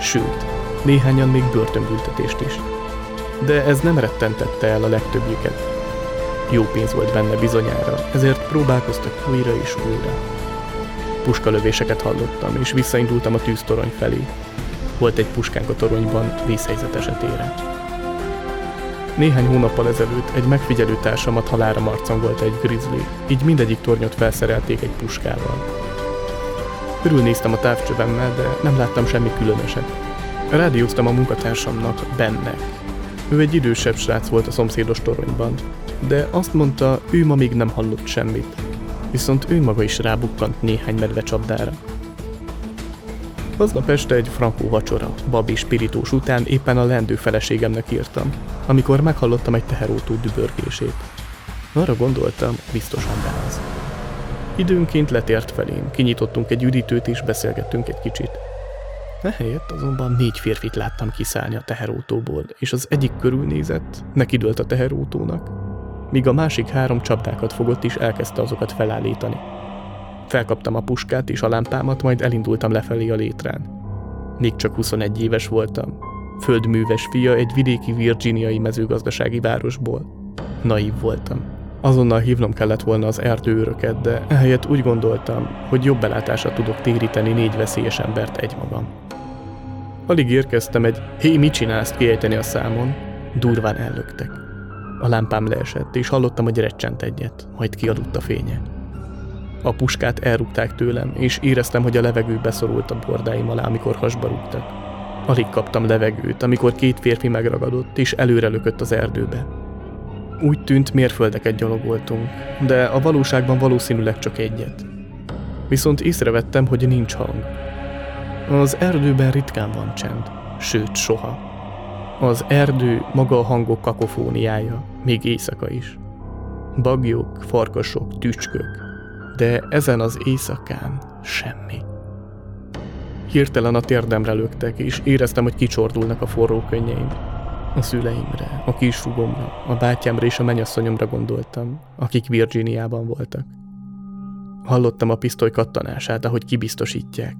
sőt, néhányan még börtönbüntetést is. De ez nem rettentette el a legtöbbjüket. Jó pénz volt benne bizonyára, ezért próbálkoztak újra és újra. Puskalövéseket hallottam, és visszaindultam a tűztorony felé. Volt egy puskánk a toronyban vízhelyzet esetére. Néhány hónappal ezelőtt egy megfigyelő társamat halára marcangolt egy grizzly, így mindegyik tornyot felszerelték egy puskával. Körülnéztem a távcsövemmel, de nem láttam semmi különöset. Rádióztam a munkatársamnak, Bennek. Ő egy idősebb srác volt a szomszédos toronyban, de azt mondta, ő ma még nem hallott semmit. Viszont ő maga is rábukkant néhány medvecsapdára. Aznap este egy frankó vacsora, babi spiritós után éppen a lendő feleségemnek írtam, amikor meghallottam egy teherautó dübörgését. Arra gondoltam, biztosan beáz. Időnként letért felém, kinyitottunk egy üdítőt és beszélgettünk egy kicsit. Ehelyett azonban négy férfit láttam kiszállni a teherautóból, és az egyik körülnézett, nekidőlt a teherautónak, míg a másik három csapdákat fogott és elkezdte azokat felállítani. Felkaptam a puskát és a lámpámat, majd elindultam lefelé a létrán. Még csak 21 éves voltam. Földműves fia egy vidéki virginiai mezőgazdasági városból. Naív voltam. Azonnal hívnom kellett volna az erdőőröket, de ehelyett úgy gondoltam, hogy jobb belátásra tudok téríteni négy veszélyes embert egymagam. Alig érkeztem egy hé, mit csinálsz kiejteni a számon, durván ellöktek. A lámpám leesett, és hallottam, hogy recsent egyet, majd kialudt a fénye. A puskát elrúgták tőlem, és éreztem, hogy a levegő beszorult a bordáim alá, amikor hasba rúgtak. Alig kaptam levegőt, amikor két férfi megragadott, és előre lökött az erdőbe. Úgy tűnt, mérföldeket gyalogoltunk, de a valóságban valószínűleg csak egyet. Viszont észrevettem, hogy nincs hang. Az erdőben ritkán van csend, sőt soha. Az erdő maga a hangok kakofóniája, még éjszaka is. Bagyok, farkasok, tücskök, de ezen az éjszakán semmi. Hirtelen a térdemre löktek, és éreztem, hogy kicsordulnak a forró könnyeim. A szüleimre, a kisfugomra, a bátyámra és a mennyasszonyomra gondoltam, akik Virginiában voltak. Hallottam a pisztoly kattanását, ahogy kibiztosítják.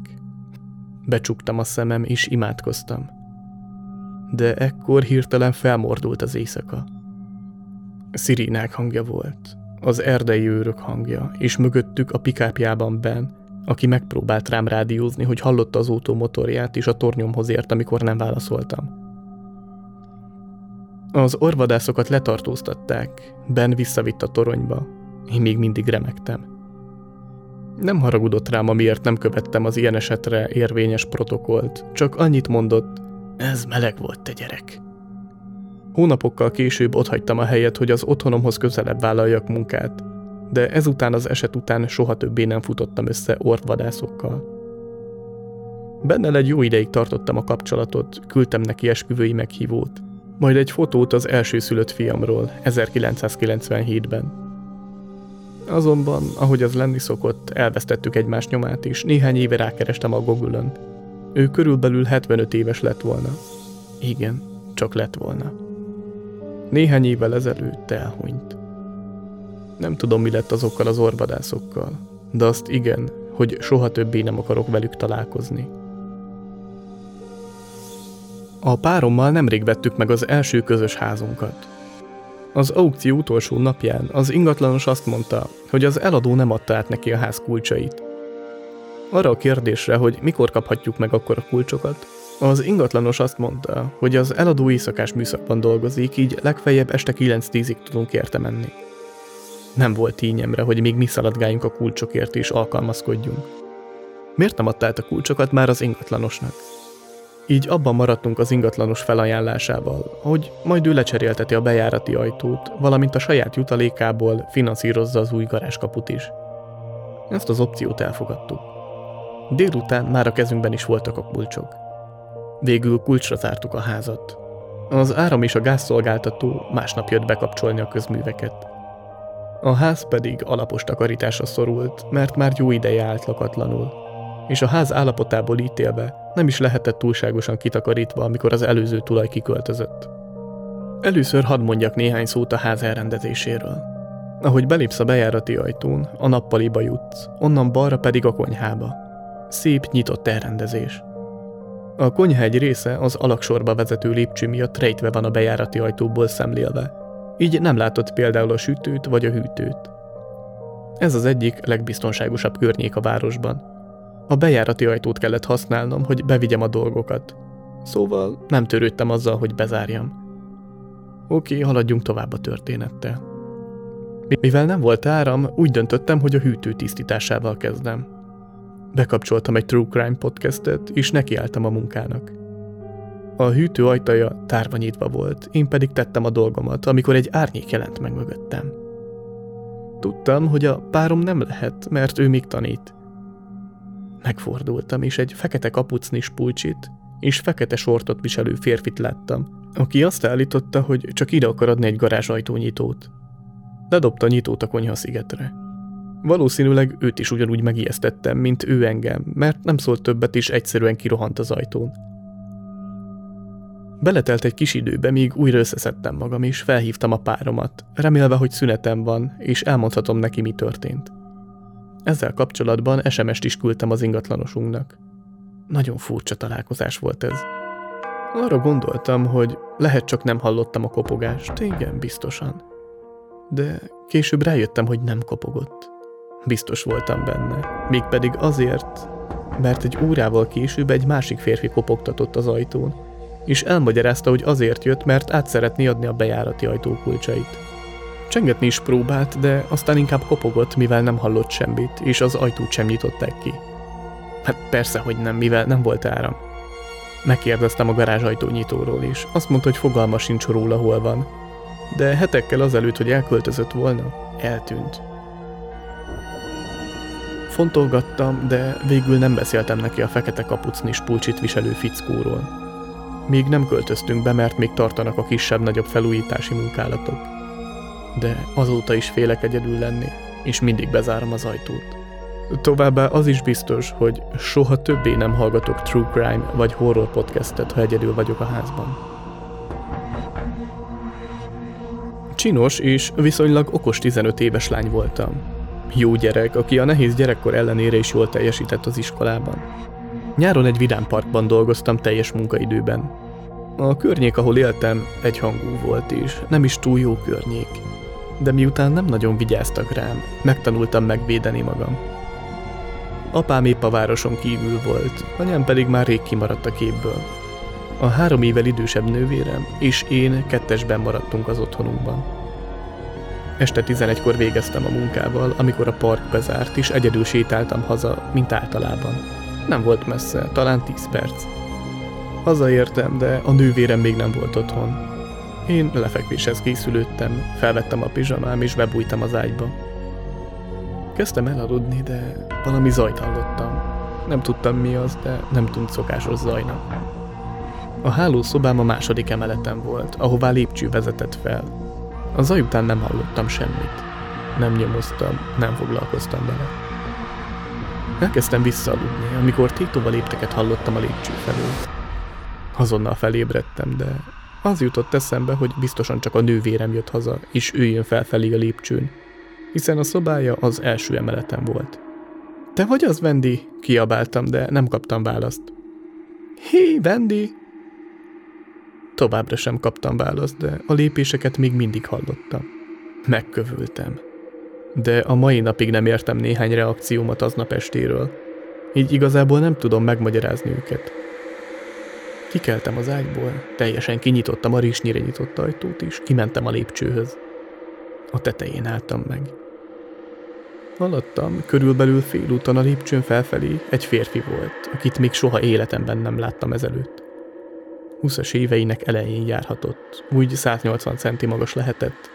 Becsuktam a szemem, és imádkoztam. De ekkor hirtelen felmordult az éjszaka. Szirénák hangja volt, az erdei őrök hangja, és mögöttük a pikápjában Ben, aki megpróbált rám rádiózni, hogy hallotta az autó motorját, és a tornyomhoz ért, amikor nem válaszoltam. Az orvadászokat letartóztatták, Ben visszavitt a toronyba, én még mindig remektem. Nem haragudott rám, amiért nem követtem az ilyen esetre érvényes protokolt, csak annyit mondott, ez meleg volt, te gyerek. Hónapokkal később otthagytam a helyet, hogy az otthonomhoz közelebb vállaljak munkát, de ezután az eset után soha többé nem futottam össze orvadászokkal. Bennel egy jó ideig tartottam a kapcsolatot, küldtem neki esküvői meghívót, Majd egy fotót az első szülött fiamról 1997-ben. Azonban, ahogy az lenni szokott, elvesztettük egymás nyomát, és néhány éve rákerestem a google -ön. Ő körülbelül 75 éves lett volna. Igen, csak lett volna. Néhány évvel ezelőtt elhunyt. Nem tudom, mi lett azokkal az orvadászokkal, de azt igen, hogy soha többé nem akarok velük találkozni. A párommal nemrég vettük meg az első közös házunkat. Az aukció utolsó napján az ingatlanos azt mondta, hogy az eladó nem adta át neki a ház kulcsait. Arra a kérdésre, hogy mikor kaphatjuk meg akkor a kulcsokat, az ingatlanos azt mondta, hogy az eladó éjszakás műszakban dolgozik, így legfeljebb este 9-10-ig tudunk érte menni. Nem volt tényemre, hogy még mi szaladgáljunk a kulcsokért és alkalmazkodjunk. Miért nem adta át a kulcsokat már az ingatlanosnak? Így abban maradtunk az ingatlanos felajánlásával, hogy majd ő lecserélteti a bejárati ajtót, valamint a saját jutalékából finanszírozza az új garázskaput is. Ezt az opciót elfogadtuk. Délután már a kezünkben is voltak a kulcsok. Végül kulcsra zártuk a házat. Az áram és a gázszolgáltató másnap jött bekapcsolni a közműveket. A ház pedig alapos takarításra szorult, mert már jó ideje állt lakatlanul, és a ház állapotából ítélve nem is lehetett túlságosan kitakarítva, amikor az előző tulaj kiköltözött. Először hadd mondjak néhány szót a ház elrendezéséről. Ahogy belépsz a bejárati ajtón, a nappaliba jutsz, onnan balra pedig a konyhába. Szép, nyitott elrendezés. A konyha egy része az alaksorba vezető lépcső miatt rejtve van a bejárati ajtóból szemlélve, így nem látod például a sütőt vagy a hűtőt. Ez az egyik legbiztonságosabb környék a városban, a bejárati ajtót kellett használnom, hogy bevigyem a dolgokat. Szóval nem törődtem azzal, hogy bezárjam. Oké, haladjunk tovább a történettel. Mivel nem volt áram, úgy döntöttem, hogy a hűtő tisztításával kezdem. Bekapcsoltam egy True Crime podcastet, és nekiálltam a munkának. A hűtő ajtaja tárva nyitva volt, én pedig tettem a dolgomat, amikor egy árnyék jelent meg mögöttem. Tudtam, hogy a párom nem lehet, mert ő még tanít. Megfordultam, és egy fekete kapucnis pulcsit és fekete sortot viselő férfit láttam, aki azt állította, hogy csak ide akar adni egy garázsajtónyitót. Ledobta a nyitót a konyha szigetre. Valószínűleg őt is ugyanúgy megijesztettem, mint ő engem, mert nem szólt többet és egyszerűen kirohant az ajtón. Beletelt egy kis időbe, míg újra összeszedtem magam, és felhívtam a páromat, remélve, hogy szünetem van, és elmondhatom neki, mi történt. Ezzel kapcsolatban SMS-t is küldtem az ingatlanosunknak. Nagyon furcsa találkozás volt ez. Arra gondoltam, hogy lehet csak nem hallottam a kopogást, igen, biztosan. De később rájöttem, hogy nem kopogott. Biztos voltam benne. Mégpedig azért, mert egy órával később egy másik férfi kopogtatott az ajtón, és elmagyarázta, hogy azért jött, mert át szeretné adni a bejárati ajtó kulcsait. Csengetni is próbált, de aztán inkább kopogott, mivel nem hallott semmit, és az ajtót sem nyitották ki. Hát persze, hogy nem, mivel nem volt áram. Megkérdeztem a garázsajtó nyitóról is. Azt mondta, hogy fogalma sincs róla, hol van. De hetekkel azelőtt, hogy elköltözött volna, eltűnt. Fontolgattam, de végül nem beszéltem neki a fekete kapucnis pulcsit viselő fickóról. Még nem költöztünk be, mert még tartanak a kisebb-nagyobb felújítási munkálatok de azóta is félek egyedül lenni, és mindig bezárom az ajtót. Továbbá az is biztos, hogy soha többé nem hallgatok true crime vagy horror podcastet, ha egyedül vagyok a házban. Csinos és viszonylag okos 15 éves lány voltam. Jó gyerek, aki a nehéz gyerekkor ellenére is jól teljesített az iskolában. Nyáron egy vidámparkban dolgoztam teljes munkaidőben. A környék, ahol éltem, egyhangú volt, és nem is túl jó környék de miután nem nagyon vigyáztak rám, megtanultam megvédeni magam. Apám épp a városon kívül volt, anyám pedig már rég kimaradt a képből. A három évvel idősebb nővérem és én kettesben maradtunk az otthonunkban. Este 11-kor végeztem a munkával, amikor a park bezárt, és egyedül sétáltam haza, mint általában. Nem volt messze, talán 10 perc. Hazaértem, de a nővérem még nem volt otthon. Én lefekvéshez készülődtem, felvettem a pizsamám és bebújtam az ágyba. Kezdtem elaludni, de valami zajt hallottam. Nem tudtam mi az, de nem tűnt szokásos zajnak. A hálószobám a második emeleten volt, ahová lépcső vezetett fel. A zaj után nem hallottam semmit. Nem nyomoztam, nem foglalkoztam vele. Elkezdtem visszaaludni, amikor tétóval lépteket hallottam a lépcső felől. Azonnal felébredtem, de az jutott eszembe, hogy biztosan csak a nővérem jött haza, és ő jön felfelé a lépcsőn, hiszen a szobája az első emeleten volt. Te vagy az, Vendi? Kiabáltam, de nem kaptam választ. Hé, Vendi! Továbbra sem kaptam választ, de a lépéseket még mindig hallottam. Megkövültem. De a mai napig nem értem néhány reakciómat aznap estéről. Így igazából nem tudom megmagyarázni őket. Kikeltem az ágyból, teljesen kinyitottam a rizsnyire nyitott ajtót, és kimentem a lépcsőhöz. A tetején álltam meg. Haladtam, körülbelül félúton a lépcsőn felfelé egy férfi volt, akit még soha életemben nem láttam ezelőtt. 20 éveinek elején járhatott, úgy 180 centi magas lehetett,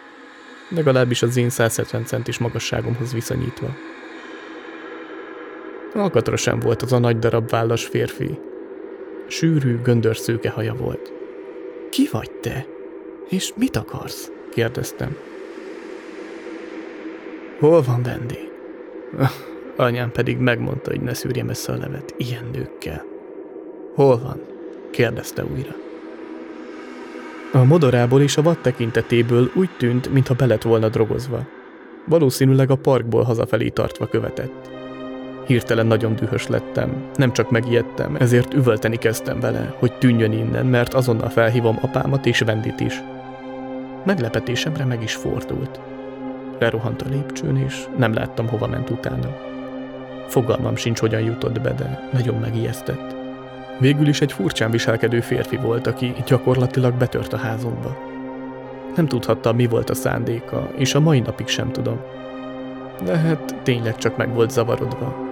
legalábbis az én 170 centis magasságomhoz viszonyítva. Alkatra sem volt az a nagy darab vállas férfi. Sűrű, göndör szőke haja volt. Ki vagy te? És mit akarsz? kérdeztem. Hol van Vendi? <laughs> Anyám pedig megmondta, hogy ne szűrjem össze a levet ilyen nőkkel. Hol van? kérdezte újra. A modorából és a vad tekintetéből úgy tűnt, mintha belet volna drogozva. Valószínűleg a parkból hazafelé tartva követett. Hirtelen nagyon dühös lettem, nem csak megijedtem, ezért üvölteni kezdtem vele, hogy tűnjön innen, mert azonnal felhívom apámat és Vendit is. Meglepetésemre meg is fordult. Lerohant a lépcsőn, és nem láttam, hova ment utána. Fogalmam sincs, hogyan jutott be, de nagyon megijesztett. Végül is egy furcsán viselkedő férfi volt, aki gyakorlatilag betört a házomba. Nem tudhatta, mi volt a szándéka, és a mai napig sem tudom. Lehet, tényleg csak meg volt zavarodva.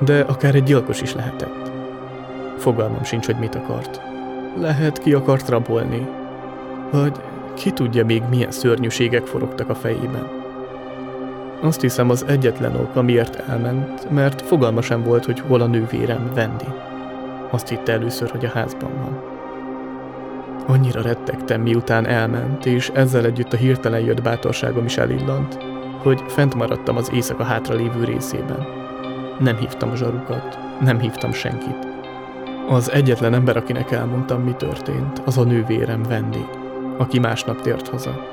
De akár egy gyilkos is lehetett. Fogalmam sincs, hogy mit akart. Lehet, ki akart rabolni. Vagy ki tudja még, milyen szörnyűségek forogtak a fejében. Azt hiszem az egyetlen ok, amiért elment, mert fogalma sem volt, hogy hol a nővérem Vendi. Azt hitte először, hogy a házban van. Annyira rettegtem, miután elment, és ezzel együtt a hirtelen jött bátorságom is elillant, hogy fent maradtam az éjszaka hátra lévő részében. Nem hívtam a zsarukat, nem hívtam senkit. Az egyetlen ember, akinek elmondtam, mi történt, az a nővérem Vendi, aki másnap tért haza.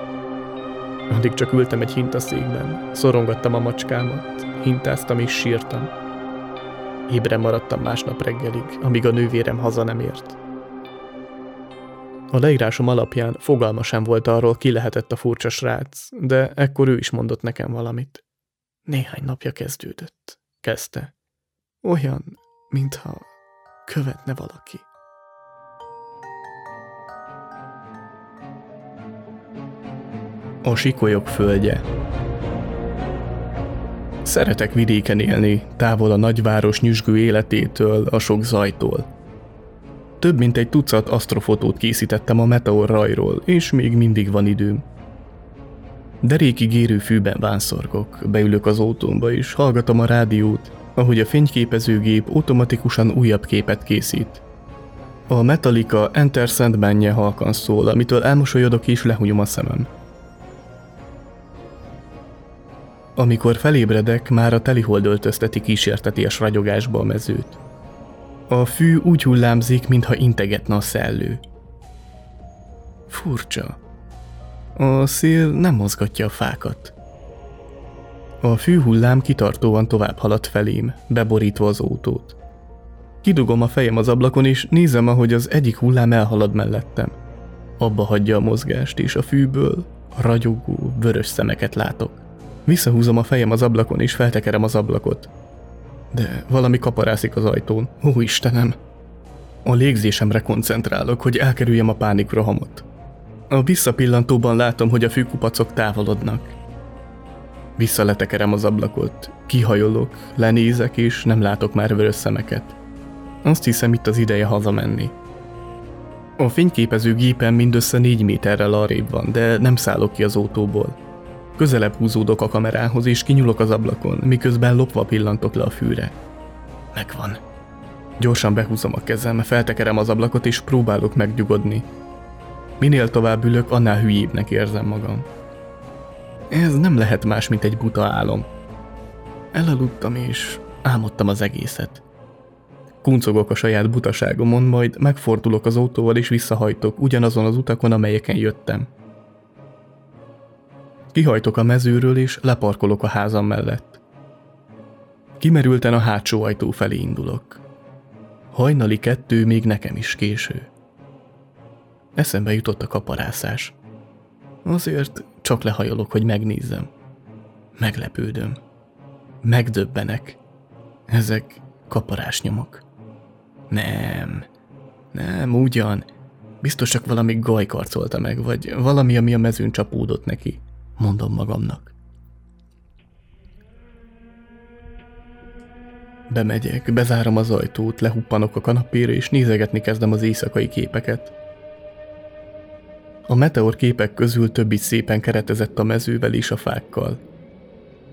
Addig csak ültem egy hintaszékben, szorongattam a macskámat, hintáztam és sírtam. Ébren maradtam másnap reggelig, amíg a nővérem haza nem ért. A leírásom alapján fogalma sem volt arról, ki lehetett a furcsa srác, de ekkor ő is mondott nekem valamit. Néhány napja kezdődött. Kezdte. Olyan, mintha követne valaki. A sikolyok földje Szeretek vidéken élni, távol a nagyváros nyüzsgő életétől, a sok zajtól. Több mint egy tucat asztrofotót készítettem a meteor rajról, és még mindig van időm. Derékig érő fűben vánszorgok, beülök az autómba és hallgatom a rádiót, ahogy a fényképezőgép automatikusan újabb képet készít. A Metallica Enter Sandman-je halkan szól, amitől elmosolyodok és lehúnyom a szemem. Amikor felébredek, már a telihold öltözteti kísérteties ragyogásba a mezőt. A fű úgy hullámzik, mintha integetne a szellő. Furcsa. A szél nem mozgatja a fákat. A fű hullám kitartóan tovább haladt felém, beborítva az autót. Kidugom a fejem az ablakon, és nézem, ahogy az egyik hullám elhalad mellettem. Abba hagyja a mozgást, és a fűből ragyogó, vörös szemeket látok. Visszahúzom a fejem az ablakon, és feltekerem az ablakot. De valami kaparászik az ajtón. Ó, Istenem! A légzésemre koncentrálok, hogy elkerüljem a pánikrohamot. A visszapillantóban látom, hogy a fűkupacok távolodnak. Visszaletekerem az ablakot, kihajolok, lenézek, és nem látok már vörös szemeket. Azt hiszem, itt az ideje hazamenni. A fényképező gépen mindössze négy méterrel arrébb van, de nem szállok ki az autóból. Közelebb húzódok a kamerához, és kinyúlok az ablakon, miközben lopva pillantok le a fűre. Megvan. Gyorsan behúzom a kezem, feltekerem az ablakot és próbálok megnyugodni. Minél tovább ülök, annál hülyébbnek érzem magam. Ez nem lehet más, mint egy buta álom. Elaludtam és álmodtam az egészet. Kuncogok a saját butaságomon, majd megfordulok az autóval és visszahajtok ugyanazon az utakon, amelyeken jöttem. Kihajtok a mezőről és leparkolok a házam mellett. Kimerülten a hátsó ajtó felé indulok. Hajnali kettő még nekem is késő. Eszembe jutott a kaparászás. Azért csak lehajolok, hogy megnézzem. Meglepődöm. Megdöbbenek. Ezek kaparásnyomok. Nem. Nem, ugyan. Biztos csak valami gaj karcolta meg, vagy valami, ami a mezőn csapódott neki. Mondom magamnak. Bemegyek, bezárom az ajtót, lehuppanok a kanapére, és nézegetni kezdem az éjszakai képeket. A meteor képek közül több is szépen keretezett a mezővel és a fákkal.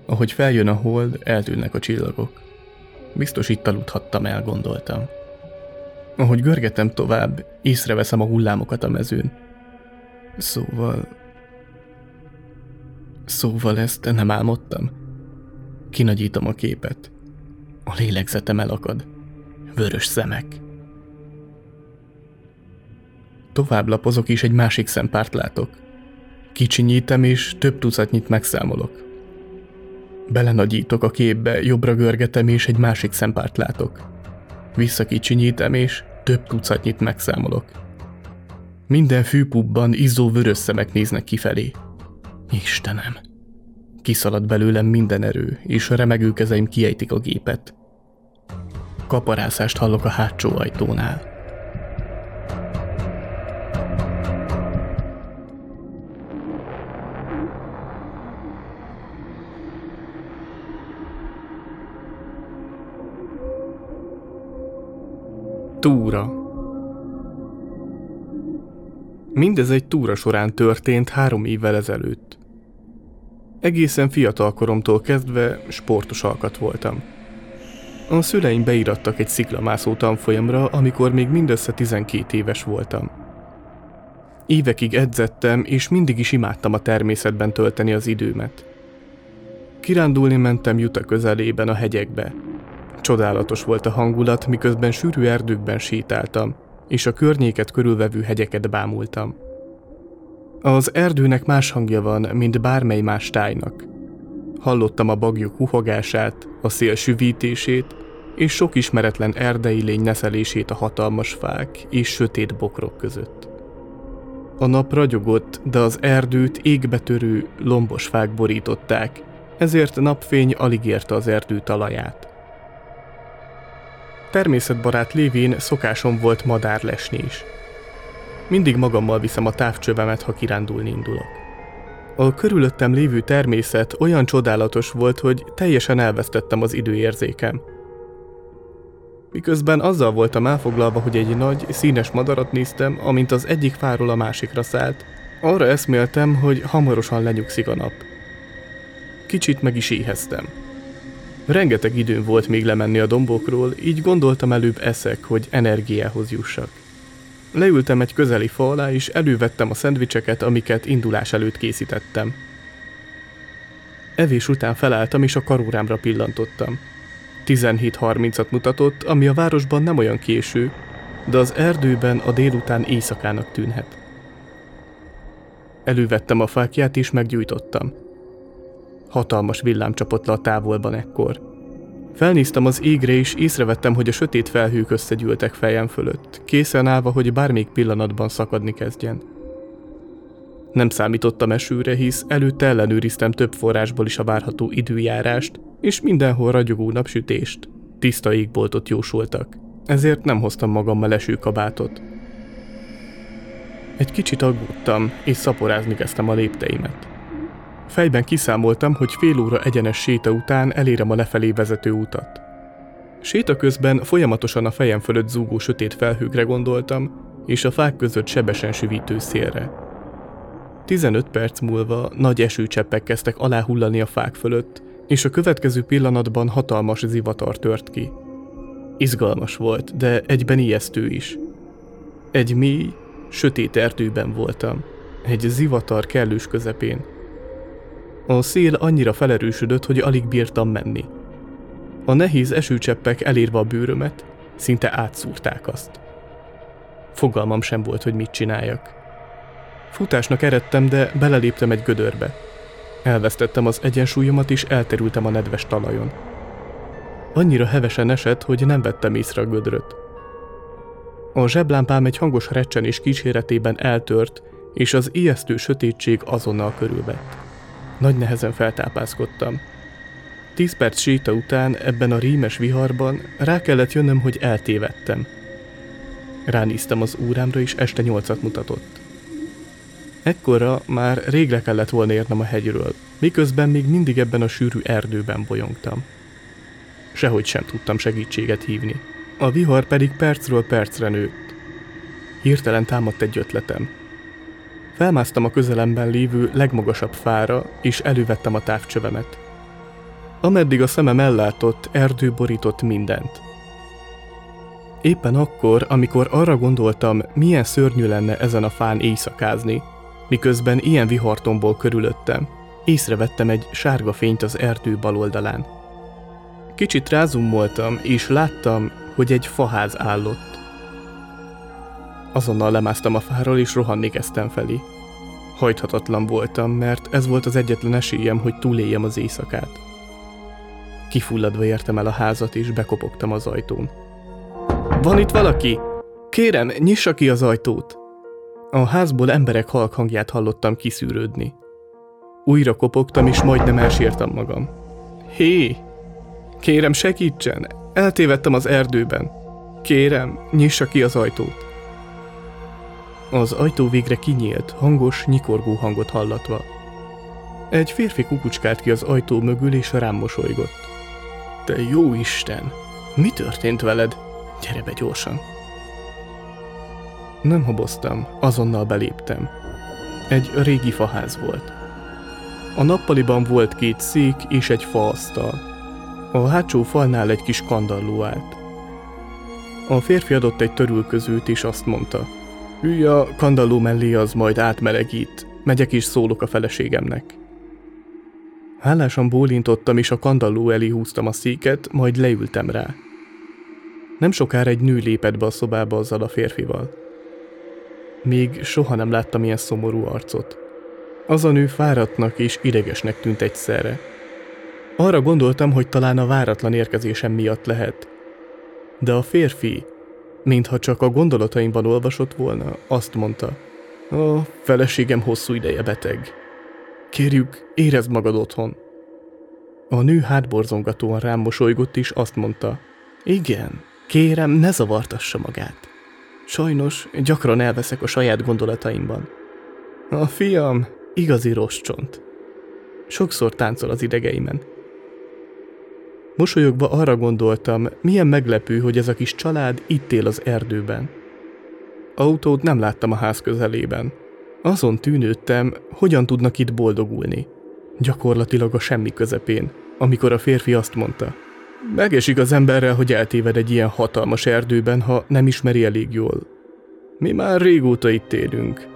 Ahogy feljön a hold, eltűnnek a csillagok. Biztos itt aludhattam el, gondoltam. Ahogy görgetem tovább, észreveszem a hullámokat a mezőn. Szóval... Szóval ezt nem álmodtam. Kinagyítom a képet. A lélegzetem elakad. Vörös szemek. Tovább lapozok és egy másik szempárt látok. Kicsinyítem és több tucatnyit megszámolok. Belenagyítok a képbe, jobbra görgetem és egy másik szempárt látok. Visszakicsinyítem és több tucatnyit megszámolok. Minden fűpubban izzó vörös szemek néznek kifelé. Istenem! Kiszalad belőlem minden erő, és a remegő kezeim kiejtik a gépet. Kaparászást hallok a hátsó ajtónál. Túra Mindez egy túra során történt három évvel ezelőtt. Egészen fiatal koromtól kezdve sportos alkat voltam. A szüleim beirattak egy sziklamászó tanfolyamra, amikor még mindössze 12 éves voltam. Évekig edzettem, és mindig is imádtam a természetben tölteni az időmet. Kirándulni mentem Juta közelében a hegyekbe, Csodálatos volt a hangulat, miközben sűrű erdőkben sétáltam, és a környéket körülvevő hegyeket bámultam. Az erdőnek más hangja van, mint bármely más tájnak. Hallottam a bagyok huhogását, a szél süvítését, és sok ismeretlen erdei lény neszelését a hatalmas fák és sötét bokrok között. A nap ragyogott, de az erdőt égbetörő, lombos fák borították, ezért napfény alig érte az erdő talaját. Természetbarát lévén szokásom volt madár lesni is. Mindig magammal viszem a távcsövemet, ha kirándulni indulok. A körülöttem lévő természet olyan csodálatos volt, hogy teljesen elvesztettem az időérzékem. Miközben azzal voltam elfoglalva, hogy egy nagy, színes madarat néztem, amint az egyik fáról a másikra szállt, arra eszméltem, hogy hamarosan lenyugszik a nap. Kicsit meg is éheztem. Rengeteg időm volt még lemenni a dombokról, így gondoltam előbb eszek, hogy energiához jussak. Leültem egy közeli fa alá, és elővettem a szendvicseket, amiket indulás előtt készítettem. Evés után felálltam, és a karórámra pillantottam. 17.30-at mutatott, ami a városban nem olyan késő, de az erdőben a délután éjszakának tűnhet. Elővettem a fákját és meggyújtottam. Hatalmas villám csapott le a távolban ekkor. Felnéztem az égre, és észrevettem, hogy a sötét felhők összegyűltek fejem fölött, készen állva, hogy bármelyik pillanatban szakadni kezdjen. Nem számítottam esőre, hisz előtte ellenőriztem több forrásból is a várható időjárást, és mindenhol ragyogó napsütést, tiszta égboltot jósoltak. Ezért nem hoztam magammal esőkabátot. Egy kicsit aggódtam, és szaporázni kezdtem a lépteimet. Fejben kiszámoltam, hogy fél óra egyenes séta után elérem a lefelé vezető utat. Séta közben folyamatosan a fejem fölött zúgó sötét felhőkre gondoltam, és a fák között sebesen süvítő szélre. 15 perc múlva nagy esőcseppek kezdtek aláhullani a fák fölött, és a következő pillanatban hatalmas zivatar tört ki. Izgalmas volt, de egyben ijesztő is. Egy mély, sötét erdőben voltam, egy zivatar kellős közepén. A szél annyira felerősödött, hogy alig bírtam menni. A nehéz esőcseppek elérve a bőrömet, szinte átszúrták azt. Fogalmam sem volt, hogy mit csináljak. Futásnak eredtem, de beleléptem egy gödörbe. Elvesztettem az egyensúlyomat, és elterültem a nedves talajon. Annyira hevesen esett, hogy nem vettem észre a gödröt. A zseblámpám egy hangos recsenés kíséretében eltört, és az ijesztő sötétség azonnal körülvett. Nagy nehezen feltápászkodtam. Tíz perc séta után ebben a rímes viharban rá kellett jönnöm, hogy eltévedtem. Ránéztem az órámra, és este nyolcat mutatott. Ekkora már rég le kellett volna érnem a hegyről, miközben még mindig ebben a sűrű erdőben bolyongtam. Sehogy sem tudtam segítséget hívni. A vihar pedig percről percre nőtt. Hirtelen támadt egy ötletem. Felmásztam a közelemben lévő legmagasabb fára, és elővettem a távcsövemet. Ameddig a szemem ellátott, erdő borított mindent. Éppen akkor, amikor arra gondoltam, milyen szörnyű lenne ezen a fán éjszakázni, miközben ilyen vihartomból körülöttem, észrevettem egy sárga fényt az erdő bal oldalán. Kicsit rázumoltam, és láttam, hogy egy faház állott. Azonnal lemásztam a fáról, és rohanni kezdtem felé. Hajthatatlan voltam, mert ez volt az egyetlen esélyem, hogy túléljem az éjszakát. Kifulladva értem el a házat, és bekopogtam az ajtón. Van itt valaki? Kérem, nyissa ki az ajtót! A házból emberek halk hangját hallottam kiszűrődni. Újra kopogtam, és majdnem elsírtam magam. Hé! Kérem, segítsen! Eltévedtem az erdőben. Kérem, nyissa ki az ajtót. Az ajtó végre kinyílt, hangos, nyikorgó hangot hallatva. Egy férfi kukucskált ki az ajtó mögül, és rám mosolygott. Te jó Isten! Mi történt veled? Gyere be gyorsan! Nem haboztam, azonnal beléptem. Egy régi faház volt. A nappaliban volt két szék és egy faasztal. A hátsó falnál egy kis kandalló állt. A férfi adott egy törülközőt, és azt mondta, ülj a kandalló mellé, az majd átmelegít, megyek és szólok a feleségemnek. Hálásan bólintottam, és a kandalló elé húztam a széket, majd leültem rá. Nem sokára egy nő lépett be a szobába azzal a férfival. Még soha nem láttam ilyen szomorú arcot. Az a nő fáradtnak és idegesnek tűnt egyszerre. Arra gondoltam, hogy talán a váratlan érkezésem miatt lehet. De a férfi, mintha csak a gondolataimban olvasott volna, azt mondta. A feleségem hosszú ideje beteg. Kérjük, érezd magad otthon. A nő hátborzongatóan rám mosolygott, és azt mondta. Igen, kérem, ne zavartassa magát. Sajnos gyakran elveszek a saját gondolataimban. A fiam igazi rossz csont. Sokszor táncol az idegeimen. Mosolyogva arra gondoltam, milyen meglepő, hogy ez a kis család itt él az erdőben. Autót nem láttam a ház közelében. Azon tűnődtem, hogyan tudnak itt boldogulni. Gyakorlatilag a semmi közepén, amikor a férfi azt mondta. Megesik az emberrel, hogy eltéved egy ilyen hatalmas erdőben, ha nem ismeri elég jól. Mi már régóta itt élünk.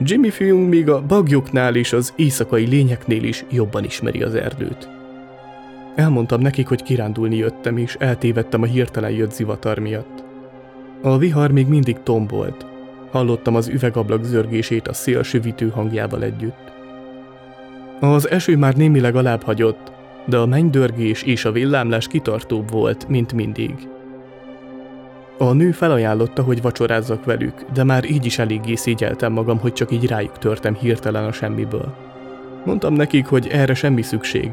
Jimmy fiunk még a bagyoknál és az éjszakai lényeknél is jobban ismeri az erdőt. Elmondtam nekik, hogy kirándulni jöttem, és eltévedtem a hirtelen jött zivatar miatt. A vihar még mindig tombolt. Hallottam az üvegablak zörgését a szél süvítő hangjával együtt. Az eső már némileg alább hagyott, de a mennydörgés és a villámlás kitartóbb volt, mint mindig. A nő felajánlotta, hogy vacsorázzak velük, de már így is eléggé szégyeltem magam, hogy csak így rájuk törtem hirtelen a semmiből. Mondtam nekik, hogy erre semmi szükség,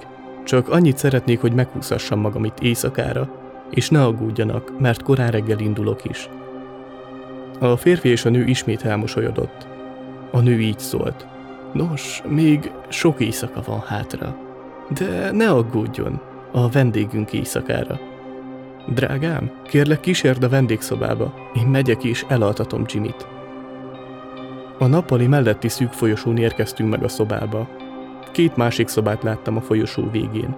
csak annyit szeretnék, hogy meghúzhassam magam itt éjszakára, és ne aggódjanak, mert korán reggel indulok is. A férfi és a nő ismét elmosolyodott. A nő így szólt. Nos, még sok éjszaka van hátra. De ne aggódjon, a vendégünk éjszakára. Drágám, kérlek kísérd a vendégszobába. Én megyek és elaltatom Jimmy-t. A nappali melletti szűk folyosón érkeztünk meg a szobába. Két másik szobát láttam a folyosó végén.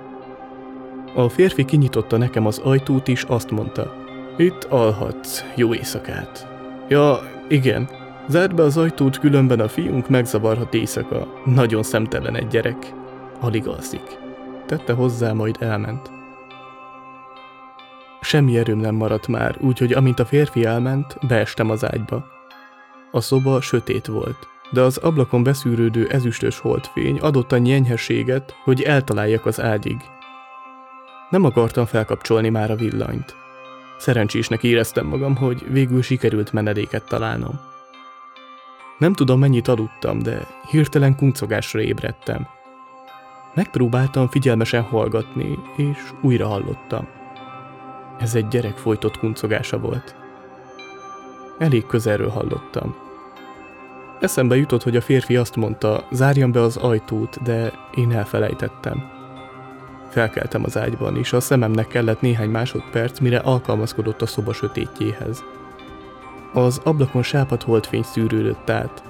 A férfi kinyitotta nekem az ajtót és azt mondta, Itt alhatsz, jó éjszakát. Ja, igen, zárd be az ajtót, különben a fiunk megzavarhat éjszaka. Nagyon szemtelen egy gyerek. Alig alszik. Tette hozzá, majd elment. Semmi erőm nem maradt már, úgyhogy amint a férfi elment, beestem az ágyba. A szoba sötét volt, de az ablakon beszűrődő ezüstös holdfény adott a enyhességet, hogy eltaláljak az ágyig. Nem akartam felkapcsolni már a villanyt. Szerencsésnek éreztem magam, hogy végül sikerült menedéket találnom. Nem tudom mennyit aludtam, de hirtelen kuncogásra ébredtem. Megpróbáltam figyelmesen hallgatni, és újra hallottam. Ez egy gyerek folytott kuncogása volt. Elég közelről hallottam. Eszembe jutott, hogy a férfi azt mondta, zárjam be az ajtót, de én elfelejtettem. Felkeltem az ágyban, és a szememnek kellett néhány másodperc, mire alkalmazkodott a szoba sötétjéhez. Az ablakon sápat holdfény szűrődött át.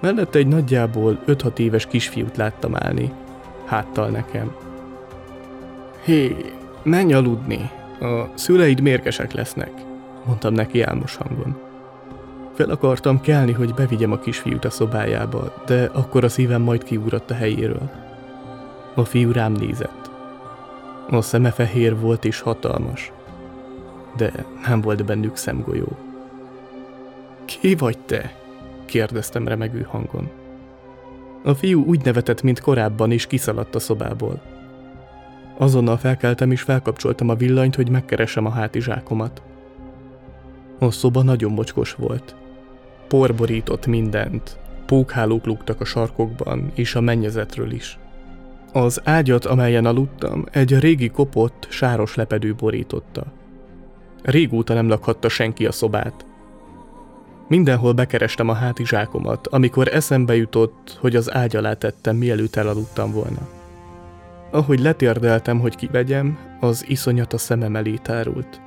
Mellette egy nagyjából 5-6 éves kisfiút láttam állni, háttal nekem. Hé, menj aludni, a szüleid mérgesek lesznek, mondtam neki álmos hangon. Fel akartam kelni, hogy bevigyem a kisfiút a szobájába, de akkor a szívem majd kiugrott a helyéről. A fiú rám nézett. A szeme fehér volt és hatalmas, de nem volt bennük szemgolyó. Ki vagy te? kérdeztem remegő hangon. A fiú úgy nevetett, mint korábban, és kiszaladt a szobából. Azonnal felkeltem és felkapcsoltam a villanyt, hogy megkeresem a hátizsákomat. A szoba nagyon mocskos volt. Porborított mindent, pókhálók lúgtak a sarkokban és a mennyezetről is. Az ágyat, amelyen aludtam, egy régi kopott, sáros lepedő borította. Régóta nem lakhatta senki a szobát. Mindenhol bekerestem a hátizsákomat, amikor eszembe jutott, hogy az ágy alá tettem, mielőtt elaludtam volna. Ahogy letérdeltem, hogy kivegyem, az iszonyat a szemem elé tárult.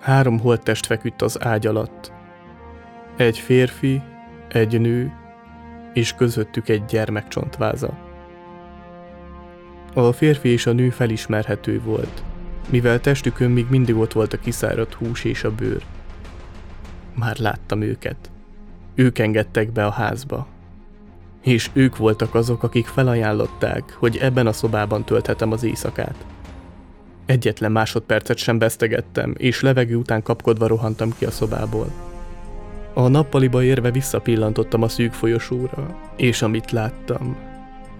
Három holttest feküdt az ágy alatt. Egy férfi, egy nő, és közöttük egy gyermekcsontváza. A férfi és a nő felismerhető volt, mivel testükön még mindig ott volt a kiszáradt hús és a bőr. Már láttam őket. Ők engedtek be a házba. És ők voltak azok, akik felajánlották, hogy ebben a szobában tölthetem az éjszakát. Egyetlen másodpercet sem vesztegettem, és levegő után kapkodva rohantam ki a szobából. A nappaliba érve visszapillantottam a szűk folyosóra, és amit láttam,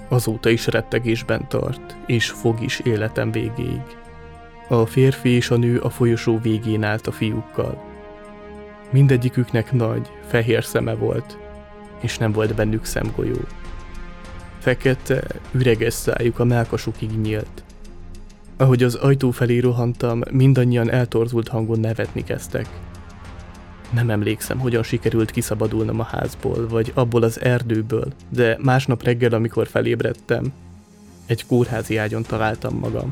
azóta is rettegésben tart, és fog is életem végéig. A férfi és a nő a folyosó végén állt a fiúkkal. Mindegyiküknek nagy, fehér szeme volt, és nem volt bennük szemgolyó. Fekete, üreges szájuk a melkasukig nyílt. Ahogy az ajtó felé rohantam, mindannyian eltorzult hangon nevetni kezdtek. Nem emlékszem, hogyan sikerült kiszabadulnom a házból, vagy abból az erdőből, de másnap reggel, amikor felébredtem, egy kórházi ágyon találtam magam.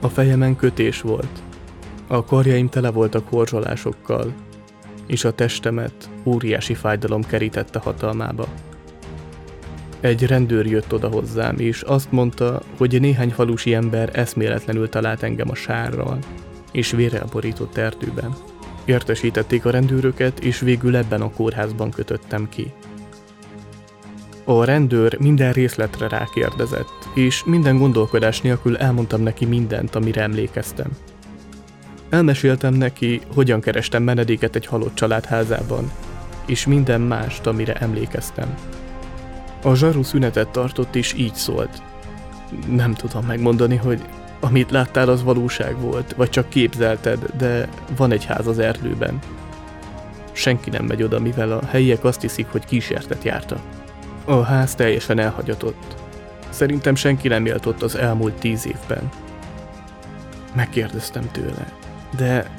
A fejemen kötés volt. A karjaim tele voltak horzsolásokkal, és a testemet óriási fájdalom kerítette hatalmába. Egy rendőr jött oda hozzám, és azt mondta, hogy néhány falusi ember eszméletlenül talált engem a sárral, és vérrel borított erdőben. Értesítették a rendőröket, és végül ebben a kórházban kötöttem ki. A rendőr minden részletre rákérdezett, és minden gondolkodás nélkül elmondtam neki mindent, amire emlékeztem. Elmeséltem neki, hogyan kerestem menedéket egy halott család házában, és minden mást, amire emlékeztem. A zsaru szünetet tartott, és így szólt. Nem tudom megmondani, hogy amit láttál, az valóság volt, vagy csak képzelted, de van egy ház az erdőben. Senki nem megy oda, mivel a helyiek azt hiszik, hogy kísértet járta. A ház teljesen elhagyatott. Szerintem senki nem élt ott az elmúlt tíz évben. Megkérdeztem tőle. De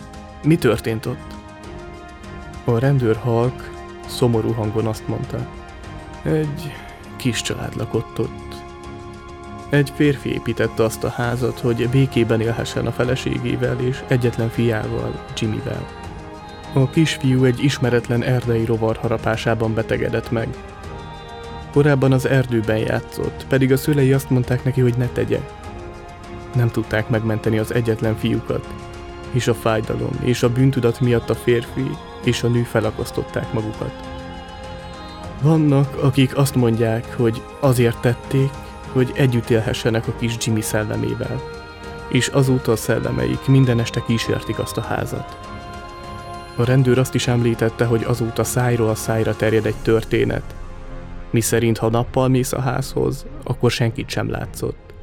mi történt ott? A rendőr halk, szomorú hangon azt mondta. Egy kis család lakott ott. Egy férfi építette azt a házat, hogy békében élhessen a feleségével és egyetlen fiával, Jimmyvel. A kisfiú egy ismeretlen erdei rovar harapásában betegedett meg. Korábban az erdőben játszott, pedig a szülei azt mondták neki, hogy ne tegye. Nem tudták megmenteni az egyetlen fiúkat, és a fájdalom és a bűntudat miatt a férfi és a nő felakasztották magukat. Vannak, akik azt mondják, hogy azért tették, hogy együtt élhessenek a kis Jimmy szellemével, és azóta a szellemeik minden este kísértik azt a házat. A rendőr azt is említette, hogy azóta szájról a szájra terjed egy történet, mi szerint ha nappal mész a házhoz, akkor senkit sem látszott.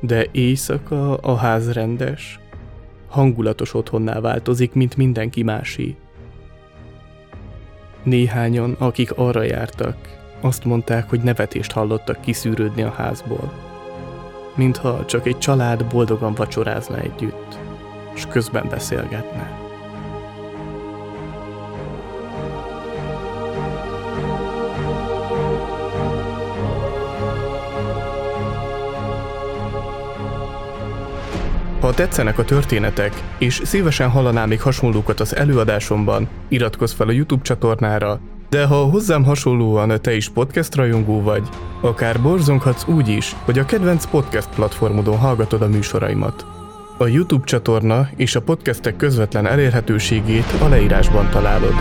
De éjszaka a ház rendes, hangulatos otthonná változik, mint mindenki másé. Néhányan, akik arra jártak, azt mondták, hogy nevetést hallottak kiszűrődni a házból. Mintha csak egy család boldogan vacsorázna együtt, és közben beszélgetne. Ha tetszenek a történetek, és szívesen hallanál még hasonlókat az előadásomban, iratkozz fel a YouTube csatornára, de ha hozzám hasonlóan te is podcast rajongó vagy, akár borzonghatsz úgy is, hogy a kedvenc podcast platformodon hallgatod a műsoraimat. A YouTube csatorna és a podcastek közvetlen elérhetőségét a leírásban találod.